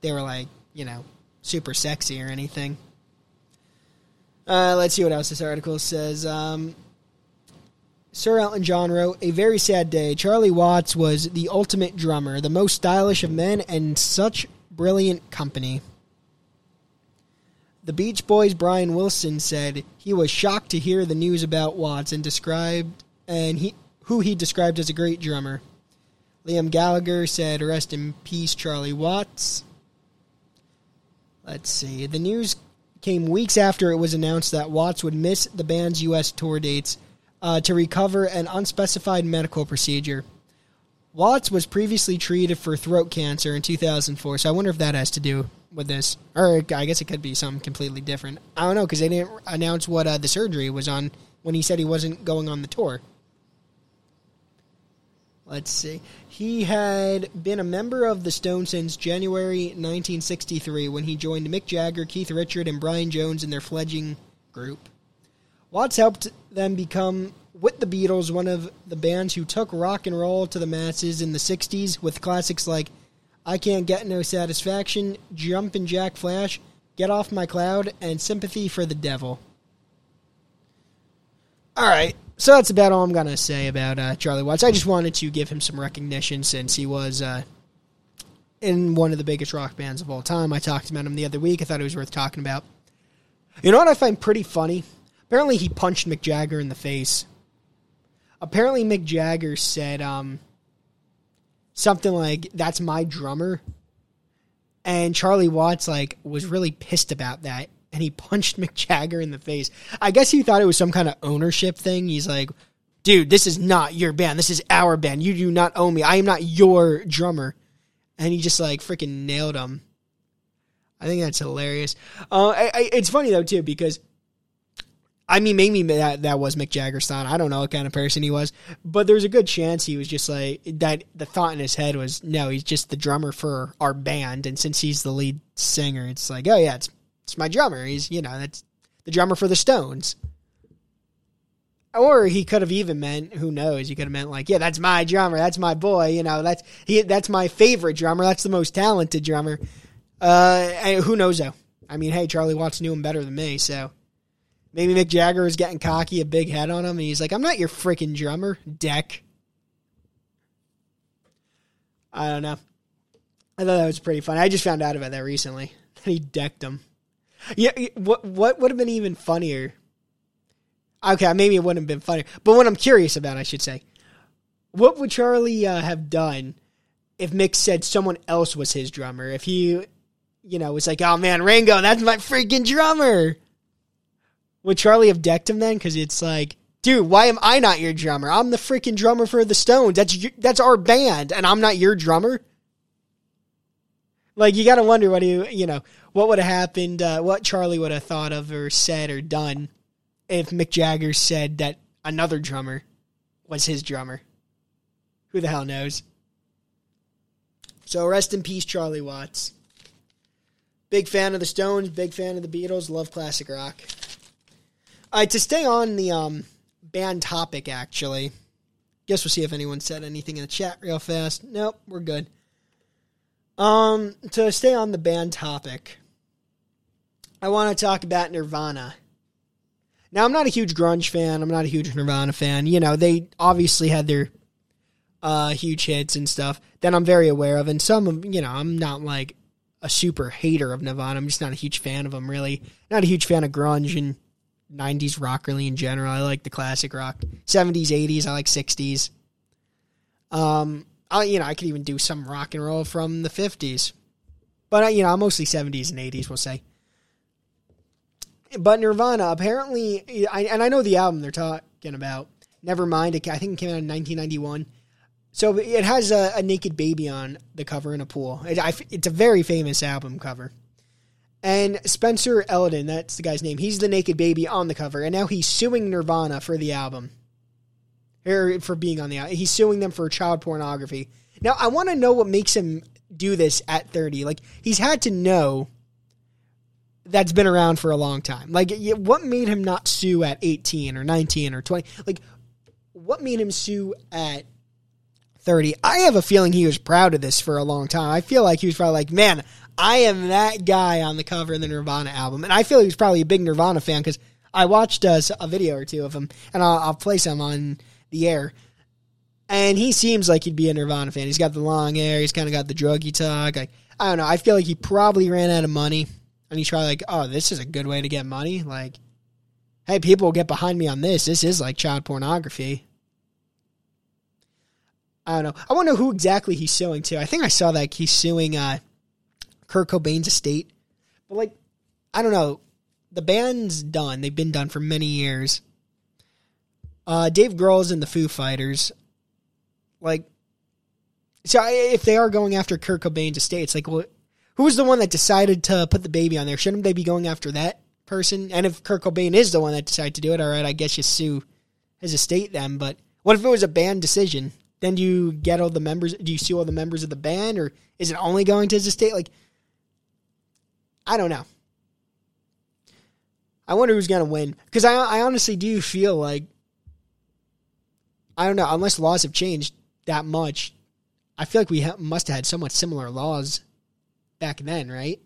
they were like you know super sexy or anything. Uh, let's see what else this article says. Um, Sir Elton John wrote, A very sad day. Charlie Watts was the ultimate drummer, the most stylish of men, and such brilliant company. The Beach Boys' Brian Wilson said he was shocked to hear the news about Watts and described and he who he described as a great drummer. Liam Gallagher said, "Rest in peace, Charlie Watts." Let's see. The news came weeks after it was announced that Watts would miss the band's U.S. tour dates uh, to recover an unspecified medical procedure. Watts was previously treated for throat cancer in 2004, so I wonder if that has to do with this. Or I guess it could be something completely different. I don't know, because they didn't announce what uh, the surgery was on when he said he wasn't going on the tour. Let's see. He had been a member of the Stones since January 1963 when he joined Mick Jagger, Keith Richard, and Brian Jones in their fledgling group. Watts helped them become, with the Beatles, one of the bands who took rock and roll to the masses in the 60s with classics like I Can't Get No Satisfaction, Jumpin' Jack Flash, Get Off My Cloud, and Sympathy for the Devil. All right, so that's about all I'm gonna say about uh, Charlie Watts. I just wanted to give him some recognition since he was uh, in one of the biggest rock bands of all time. I talked about him the other week. I thought it was worth talking about. You know what I find pretty funny? Apparently, he punched Mick Jagger in the face. Apparently, Mick Jagger said um, something like, "That's my drummer," and Charlie Watts like was really pissed about that. and he (laughs) punched Mick Jagger in the face. I guess he thought it was some kind of ownership thing. He's like, dude, this is not your band. This is our band. You do not own me. I am not your drummer. And he just like freaking nailed him. I think that's hilarious. Uh, I, I, it's funny though too because I mean, maybe that that was Mick Jagger's thought. I don't know what kind of person he was, but there's a good chance he was just like that. The thought in his head was, no, he's just the drummer for our band, and since he's the lead singer, it's like, oh yeah, it's it's my drummer. He's you know that's the drummer for the Stones. Or he could have even meant, who knows? He could have meant like, yeah, that's my drummer, that's my boy. You know, that's he, that's my favorite drummer. That's the most talented drummer. Uh, who knows though? I mean, hey, Charlie Watts knew him better than me, so maybe Mick Jagger was getting cocky, a big head on him, and he's like, "I'm not your freaking drummer, Deck." I don't know. I thought that was pretty funny. I just found out about that recently. (laughs) he decked him. Yeah, what what would have been even funnier? Okay, maybe it wouldn't have been funnier, but what I'm curious about, I should say, what would Charlie uh, have done if Mick said someone else was his drummer? If he you know, was like, oh man, Ringo, that's my freaking drummer. Would Charlie have decked him then? Because it's like, dude, why am I not your drummer? I'm the freaking drummer for the Stones. That's that's our band, and I'm not your drummer. Like you got to wonder what you you know what would have happened, uh, what Charlie would have thought of or said or done if Mick Jagger said that another drummer was his drummer. Who the hell knows? So rest in peace, Charlie Watts. Big fan of the Stones, big fan of the Beatles, love classic rock. All right, to stay on the um, band topic, actually, guess we'll see if anyone said anything in the chat real fast. Nope, we're good. Um, to stay on the band topic, I want to talk about Nirvana. Now, I'm not a huge grunge fan. I'm not a huge Nirvana fan. You know, they obviously had their uh, huge hits and stuff that I'm very aware of, and some of you know, I'm not like a super hater of Nirvana. I'm just not a huge fan of them, really. Not a huge fan of grunge and 90s rock, really, in general. I like the classic rock. 70s, 80s, I like 60s. Um, I, you know, I could even do some rock and roll from the 50s. But, you know, mostly 70s and 80s, we'll say. But Nirvana, apparently, I, and I know the album they're talking about, Nevermind, I think it came out in 1991 so it has a, a, naked baby on the cover in a pool. It, I, it's a very famous album cover. And Spencer Elden, that's the guy's name. He's the naked baby on the cover, and now he's suing Nirvana for the album, or for being on the album. He's suing them for child pornography. Now I want to know what makes him do this at thirty. Like he's had to know that's been around for a long time. Like what made him not sue at eighteen or nineteen or twenty? Like what made him sue at 30. I have a feeling he was proud of this for a long time. I feel like he was probably like, man, I am that guy on the cover of the Nirvana album. And I feel he was probably a big Nirvana fan because I watched uh, a video or two of him and I'll, I'll play some on the air. And he seems like he'd be a Nirvana fan. He's got the long hair. He's kind of got the druggy talk. Like, I don't know. I feel like he probably ran out of money and he's probably like, oh, this is a good way to get money. Like, hey, people will get behind me on this. This is like child pornography. I don't know. I know who exactly he's suing to. I think I saw that he's suing uh, Kurt Cobain's estate. But like, I don't know. The band's done. They've been done for many years. Uh, Dave Grohl's in the Foo Fighters. Like, so I, if they are going after Kurt Cobain's estate, it's like, well, was the one that decided to put the baby on there? Shouldn't they be going after that person? And if Kurt Cobain is the one that decided to do it, all right, I guess you sue his estate then. But what if it was a band decision? then do you get all the members? Do you sue all the members of the band, or is it only going to his estate? Like, I don't know. I wonder who's going to win because I, I honestly do feel like I don't know unless laws have changed that much. I feel like we ha- must have had somewhat similar laws back then, right?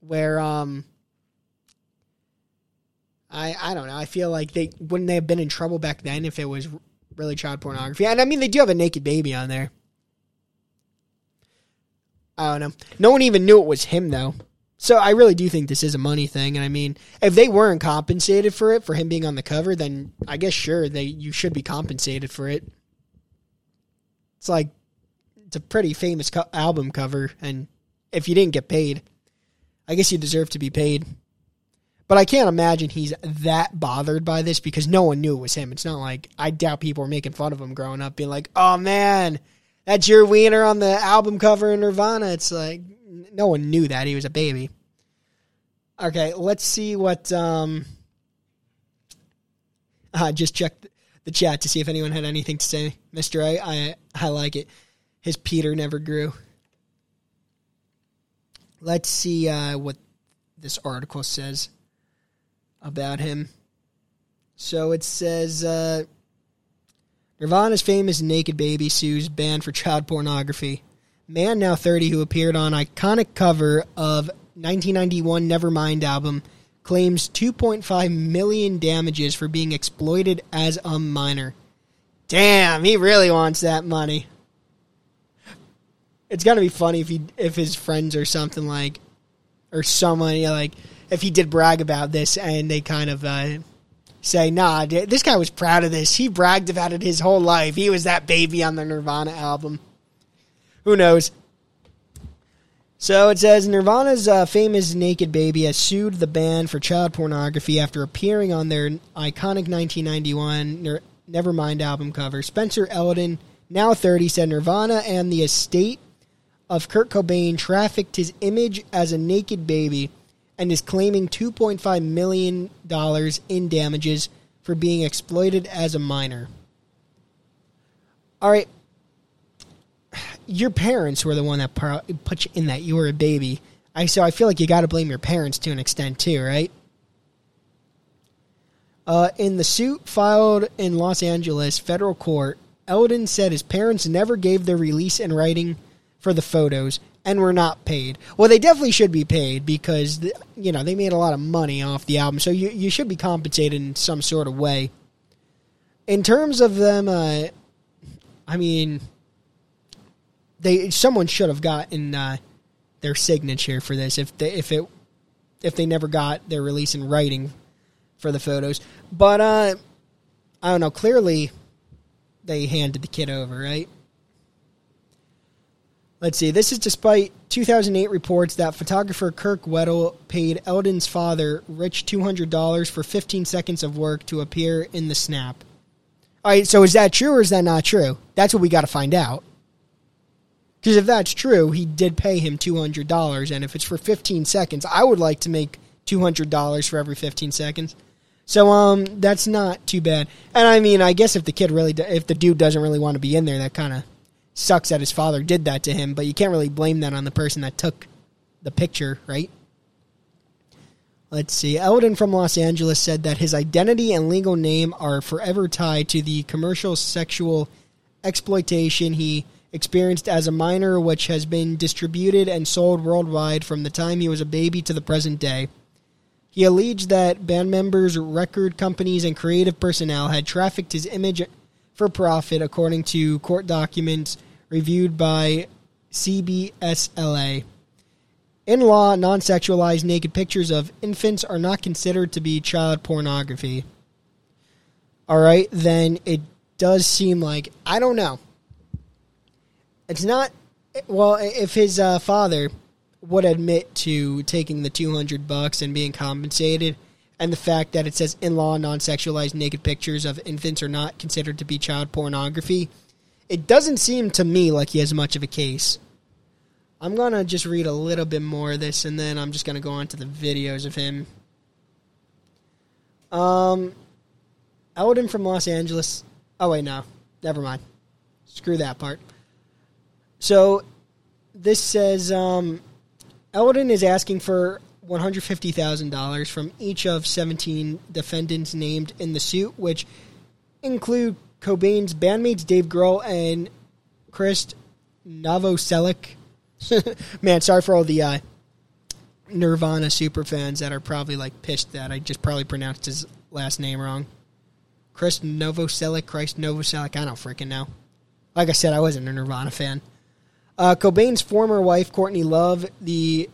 Where um I I don't know. I feel like they wouldn't they have been in trouble back then if it was really child pornography. And I mean, they do have a naked baby on there. I don't know. No one even knew it was him though. So I really do think this is a money thing. And I mean, if they weren't compensated for it for him being on the cover, then I guess sure they you should be compensated for it. It's like it's a pretty famous co- album cover, and if you didn't get paid, I guess you deserve to be paid. But I can't imagine he's that bothered by this because no one knew it was him. It's not like I doubt people were making fun of him growing up, being like, "Oh man, that's your wiener on the album cover in Nirvana." It's like no one knew that he was a baby. Okay, let's see what. Um, I just checked the chat to see if anyone had anything to say, Mister A. I I like it. His Peter never grew. Let's see uh, what this article says about him. So it says uh, Nirvana's famous Naked Baby sues banned for child pornography. Man, now 30, who appeared on iconic cover of 1991 Nevermind album, claims 2.5 million damages for being exploited as a minor. Damn, he really wants that money. It's gonna be funny if he if his friends or something like, or someone like if he did brag about this and they kind of uh, say, "Nah, this guy was proud of this. He bragged about it his whole life. He was that baby on the Nirvana album." Who knows? So it says Nirvana's uh, famous Naked Baby has sued the band for child pornography after appearing on their iconic 1991 Nir- Nevermind album cover. Spencer Elden, now 30, said Nirvana and the estate of Kurt Cobain trafficked his image as a naked baby and is claiming $2.5 million in damages for being exploited as a minor. All right. Your parents were the one that put you in that. You were a baby. I so I feel like you got to blame your parents to an extent too, right? Uh, in the suit filed in Los Angeles federal court, Elden said his parents never gave their release in writing for the photos and were not paid. Well, they definitely should be paid because you know they made a lot of money off the album, so you you should be compensated in some sort of way. In terms of them, uh, I mean, they someone should have gotten uh, their signature for this if they if it if they never got their release in writing for the photos. But uh, I don't know. Clearly, they handed the kid over, right? Let's see. This is despite 2008 reports that photographer Kirk Weddle paid Elden's father Rich $200 for 15 seconds of work to appear in the snap. All right, so is that true or is that not true? That's what we got to find out. Because if that's true, he did pay him $200, and if it's for 15 seconds, I would like to make $200 for every 15 seconds. So um, that's not too bad. And I mean, I guess if the kid really, if the dude doesn't really want to be in there, that kind of sucks that his father did that to him. But you can't really blame that on the person that took the picture, right? Let's see. Elden from Los Angeles said that his identity and legal name are forever tied to the commercial sexual exploitation he experienced as a minor, which has been distributed and sold worldwide from the time he was a baby to the present day. He alleged that band members, record companies, and creative personnel had trafficked his image for profit, according to court documents reviewed by CBSLA. In law, non sexualized naked pictures of infants are not considered to be child pornography. All right, then it does seem like, I don't know. It's not, well, if his uh, father would admit to taking the 200 bucks and being compensated and the fact that it says in law non-sexualized naked pictures of infants are not considered to be child pornography it doesn't seem to me like he has much of a case. I'm going to just read a little bit more of this and then i'm just going to go on to the videos of him. Um Elden from los angeles. Oh wait no. Never mind. Screw that part. So this says um Elden is asking for $150,000 from each of 17 defendants named in the suit, which include Cobain's bandmates Dave Grohl and Chris Novoselic. (laughs) Man, sorry for all the uh, Nirvana super fans that are probably like pissed that I just probably pronounced his last name wrong. Chris Novoselic, Christ Novoselic, I don't freaking know. Like I said, I wasn't a Nirvana fan. Uh, Cobain's former wife, Courtney Love, the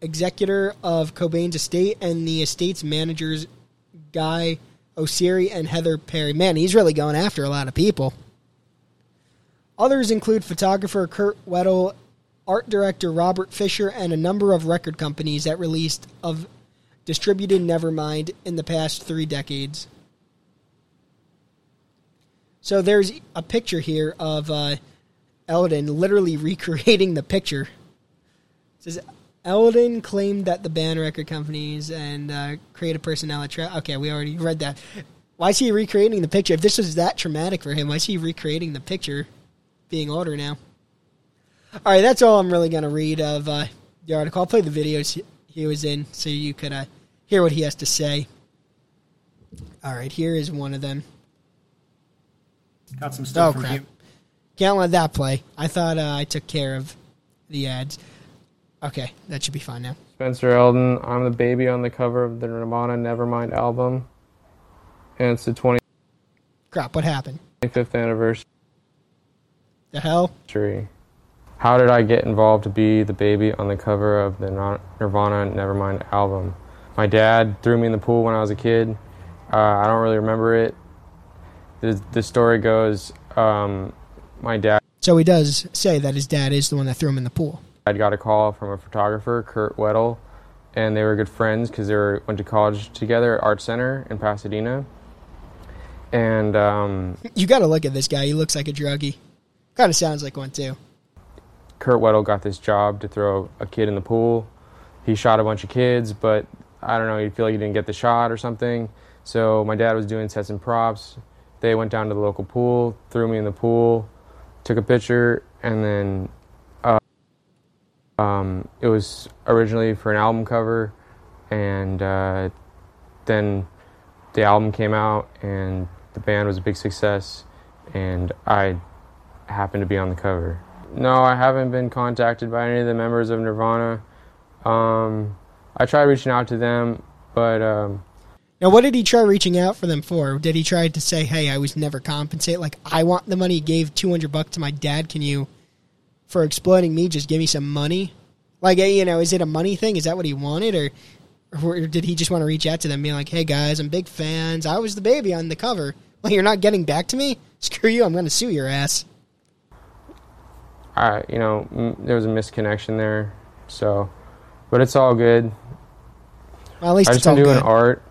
executor of Cobain's estate, and the estate's managers, Guy Oseary and Heather Parry. Man, he's really going after a lot of people. Others include photographer Kurt Weddle, art director Robert Fisher, and a number of record companies that released of distributed Nevermind in the past three decades. So there's a picture here of uh, Elden literally (laughs) recreating the picture. It says Elden claimed that the band record companies and uh, creative personnel. At tra- okay, we already read that. Why is he recreating the picture? If this was that traumatic for him, why is he recreating the picture? Being older now. All right, that's all I'm really gonna read of uh, the article. I'll play the videos he- was in so you could uh, hear what he has to say. All right, here is one of them. Got some Oh stuff from crap! Can't let that play. I thought uh, I took care of the ads. Okay, that should be fine now. Spencer Elden. I'm the baby on the cover of the Nirvana Nevermind album. And it's the 20- Crap! What happened? 25th anniversary. The hell? How did I get involved to be the baby on the cover of the Nirvana Nevermind album? My dad threw me in the pool when I was a kid. Uh, I don't really remember it. The, the story goes um, my dad So he does say that his dad is the one that threw him in the pool. I got a call from a photographer, Kurt Weddle, and they were good friends because they were, went to college together at Art Center in Pasadena. And um, You got to look at this guy. He looks like a druggie. Kind of sounds like one too. Kurt Weddle got this job to throw a kid in the pool. He shot a bunch of kids, but I don't know, you feel like he didn't get the shot or something. So my dad was doing sets and props. They went down to the local pool, threw me in the pool, took a picture, and then um, it was originally for an album cover, and uh, then the album came out, and the band was a big success, and I happened to be on the cover. No, I haven't been contacted by any of the members of Nirvana. Um, I tried reaching out to them, but um, Now, what did he try reaching out for them for? Did he try to say, "Hey, I was never compensated. Like, I want the money. Gave two hundred bucks to my dad. Can you, for exploiting me, just give me some money? Like, you know, is it a money thing? Is that what he wanted, or, or did he just want to reach out to them, being like, "Hey guys, I'm big fans. I was the baby on the cover. (laughs) Well, you're not getting back to me. (laughs) Screw you. I'm going to sue your ass." I, you know, m- there was a misconnection there. So, but it's all good. Well, at least I it's all been doing good. art,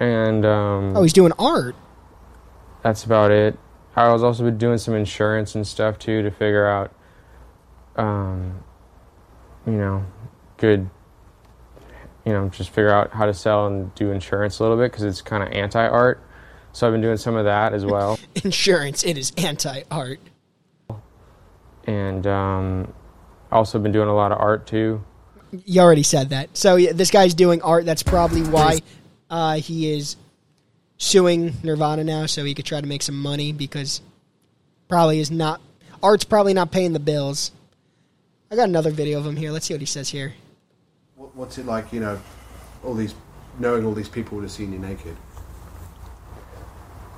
and um, Oh, he's doing art. that's about it. I was also been doing some insurance and stuff too to figure out, um, you know, good, you know, just figure out how to sell and do insurance a little bit because it's kind of anti art. So I've been doing some of that as well. (laughs) Insurance. It is anti-art. and um, also been doing a lot of art too. You already said that. So yeah, this guy's doing art. That's probably why uh, he is suing Nirvana now, so he could try to make some money because probably is not art's probably not paying the bills. I got another video of him here. Let's see what he says here. What- What's it like, you know, all these knowing all these people would have seen you naked?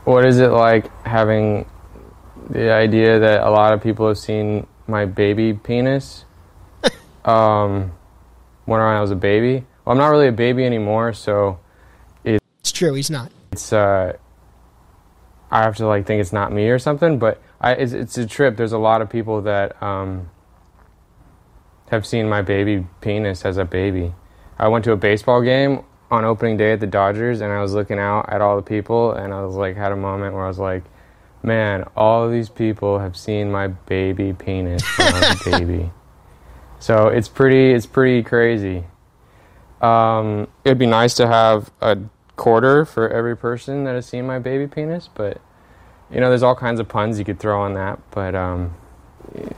What is it like having the idea that a lot of people have seen my baby penis (laughs) um, when I was a baby? Well, I'm not really a baby anymore, so It's true. He's not. it's uh, I have to like think it's not me or something. But I, it's, it's a trip. There's a lot of people that um, have seen my baby penis as a baby. I went to a baseball game on opening day at the Dodgers, and I was looking out at all the people, and I was like, had a moment where I was like, man, all these people have seen my baby penis when I was a (laughs) baby. So it's pretty, it's pretty crazy. Um, it'd be nice to have a quarter for every person that has seen my baby penis, but you know, there's all kinds of puns you could throw on that. But um,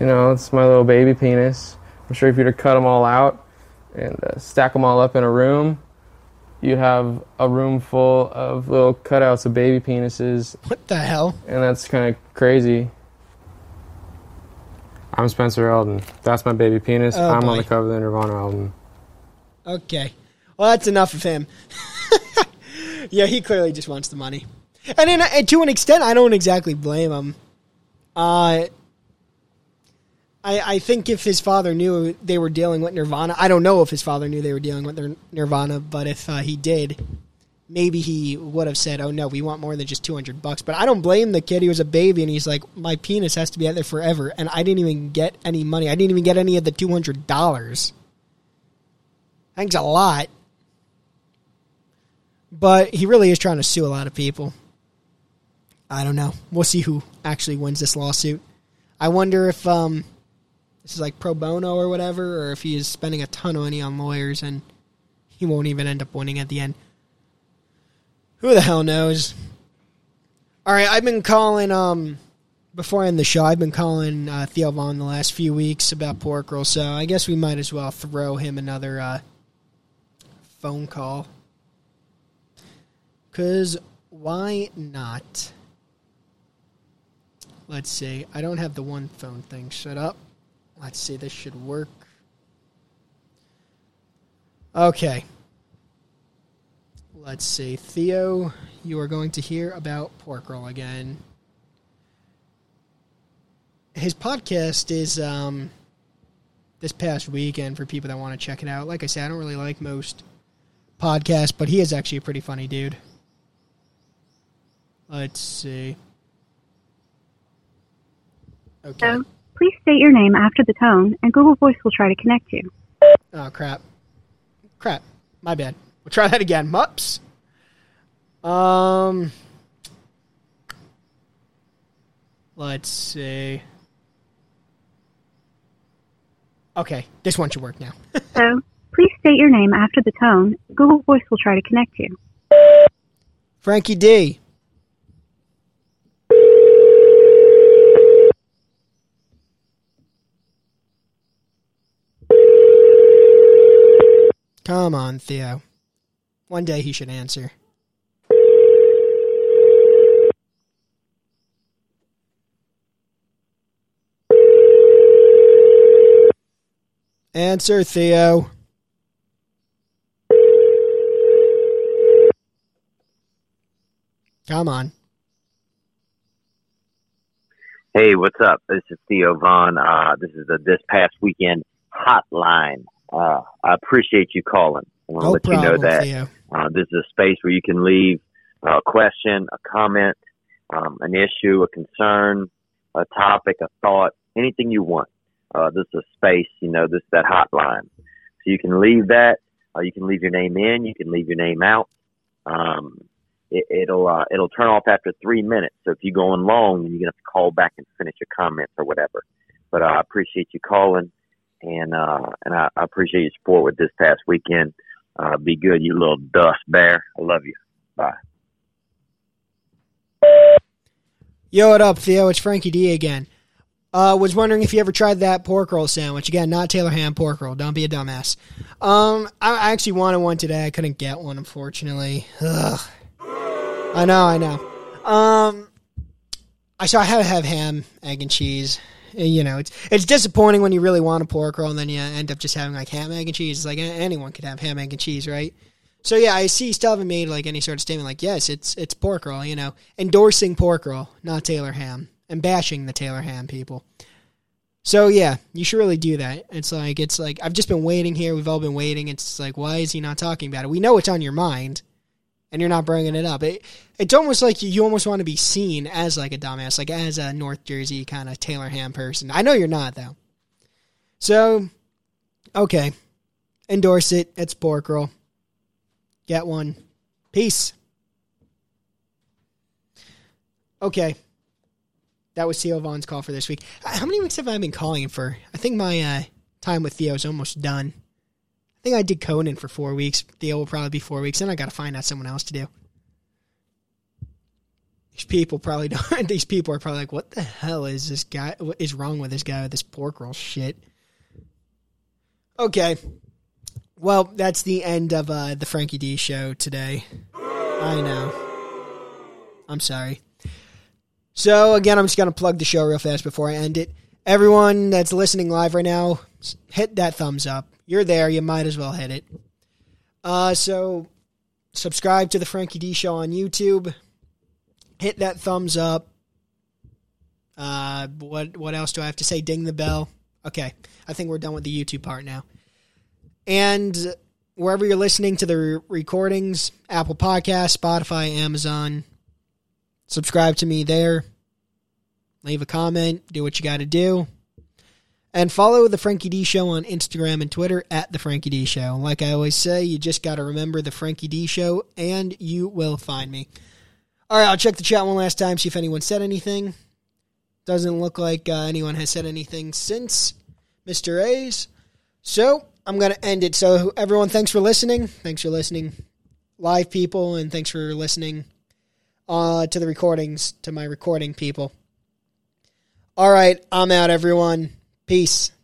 you know, it's my little baby penis. I'm sure if you were to cut them all out and uh, stack them all up in a room, you have a room full of little cutouts of baby penises, What the hell? and that's kind of crazy. I'm Spencer Elden. That's my baby penis. Oh, I'm boy. on the cover of the Nirvana album. Okay. Well, that's enough of him. (laughs) yeah, he clearly just wants the money. And, in, and to an extent, I don't exactly blame him. Uh, I, I think if his father knew they were dealing with Nirvana, I don't know if his father knew they were dealing with their Nirvana, but if uh, he did, maybe he would have said, "Oh no, we want more than just two hundred bucks." But I don't blame the kid. He was a baby, and he's like, "My penis has to be out there forever," and I didn't even get any money. I didn't even get any of the two hundred dollars. Thanks a lot. But he really is trying to sue a lot of people. I don't know. We'll see who actually wins this lawsuit. I wonder if um, this is like pro bono or whatever, or if he is spending a ton of money on lawyers and he won't even end up winning at the end. Who the hell knows? All right, I've been calling um before I end the show. I've been calling uh, Theo Von the last few weeks about pork roll, so I guess we might as well throw him another uh, phone call. Cause why not? Let's see. I don't have the one phone thing set up. Let's see. This should work. Okay. Let's see. Theo, you are going to hear about pork roll again. His podcast is um, this past weekend for people that want to check it out. Like I said, I don't really like most podcasts, but he is actually a pretty funny dude. Let's see. Okay. Please state your name after the tone, and Google Voice will try to connect you. Oh crap. Crap. My bad. We'll try that again. Mups. Um Let's see. Okay, this one should work now. (laughs) So, please state your name after the tone. Google Voice will try to connect you. Frankie D. Come on, Theo. One day he should answer. Answer, Theo. Come on. Hey, what's up? This is Theo Von. Uh, this is the this past weekend hotline. Uh, I appreciate you calling. I want to No let you know that Theo. uh, this is a space where you can leave a question, a comment, um, an issue, a concern, a topic, a thought, anything you want. Uh, this is a space, you know, this is that hotline. So you can leave that. Uh, you can leave your name in. You can leave your name out. Um, it, it'll uh, it'll turn off after three minutes. So if you go on long, then you're gonna have to call back and finish your comments or whatever. But uh, I appreciate you calling, and uh, and I, I appreciate your support with this past weekend. Uh, be good, you little dust bear. I love you. Bye. Yo, what up, Theo? It's Frankie D again. Uh, was wondering if you ever tried that pork roll sandwich. Again, not Taylor ham pork roll. Don't be a dumbass. Um, I actually wanted one today. I couldn't get one, unfortunately. Ugh. I know, I know. Um, I so I had to have ham, egg, and cheese. Uh, You know, it's it's disappointing when you really want a pork roll and then you end up just having like ham, egg, and cheese. It's like anyone could have ham, egg, and cheese, right? So yeah, I see you still haven't made like any sort of statement like, yes, it's it's pork roll, you know, endorsing pork roll, not Taylor ham, and bashing the Taylor ham people. So yeah, you should really do that. It's like it's like I've just been waiting here. We've all been waiting. It's like why is he not talking about it? We know it's on your mind, and you're not bringing it up. It, it's almost like you, almost want to be seen as like a dumbass, like as a North Jersey kind of Taylor ham person. I know you're not though. So, okay, endorse it. It's pork roll. Get one. Peace. Okay. That was Theo Von's call for this week. How many weeks have I been calling him for? I think my uh, time with Theo is almost done. I think I did Conan for four weeks. Theo will probably be four weeks. Then I got to find out someone else to do. These people probably (laughs) don't. These people are probably like, "What the hell is this guy? What is wrong with this guy with this pork roll shit?" Okay. Well, that's the end of uh, the Frankie D show today. I know. I'm sorry. So again, I'm just gonna plug the show real fast before I end it. Everyone that's listening live right now, hit that thumbs up. You're there. You might as well hit it. Uh, so subscribe to the Frankie D Show on YouTube. Hit that thumbs up. Uh, what what else do I have to say? Ding the bell. Okay, I think we're done with the YouTube part now. And wherever you're listening to the re- recordings Apple Podcasts, Spotify, Amazon. Subscribe to me there. Leave a comment. Do what you got to do. And follow the Frankie D Show on Instagram and Twitter at the Frankie D Show. Like I always say, you just got to remember the Frankie D Show, and you will find me. All right, I'll check the chat one last time, see if anyone said anything. Doesn't look like uh, anyone has said anything since Mr. A's. So I'm going to end it. So, everyone, thanks for listening. Thanks for listening, live people, and thanks for listening uh, to the recordings, to my recording people. All right, I'm out, everyone. Peace.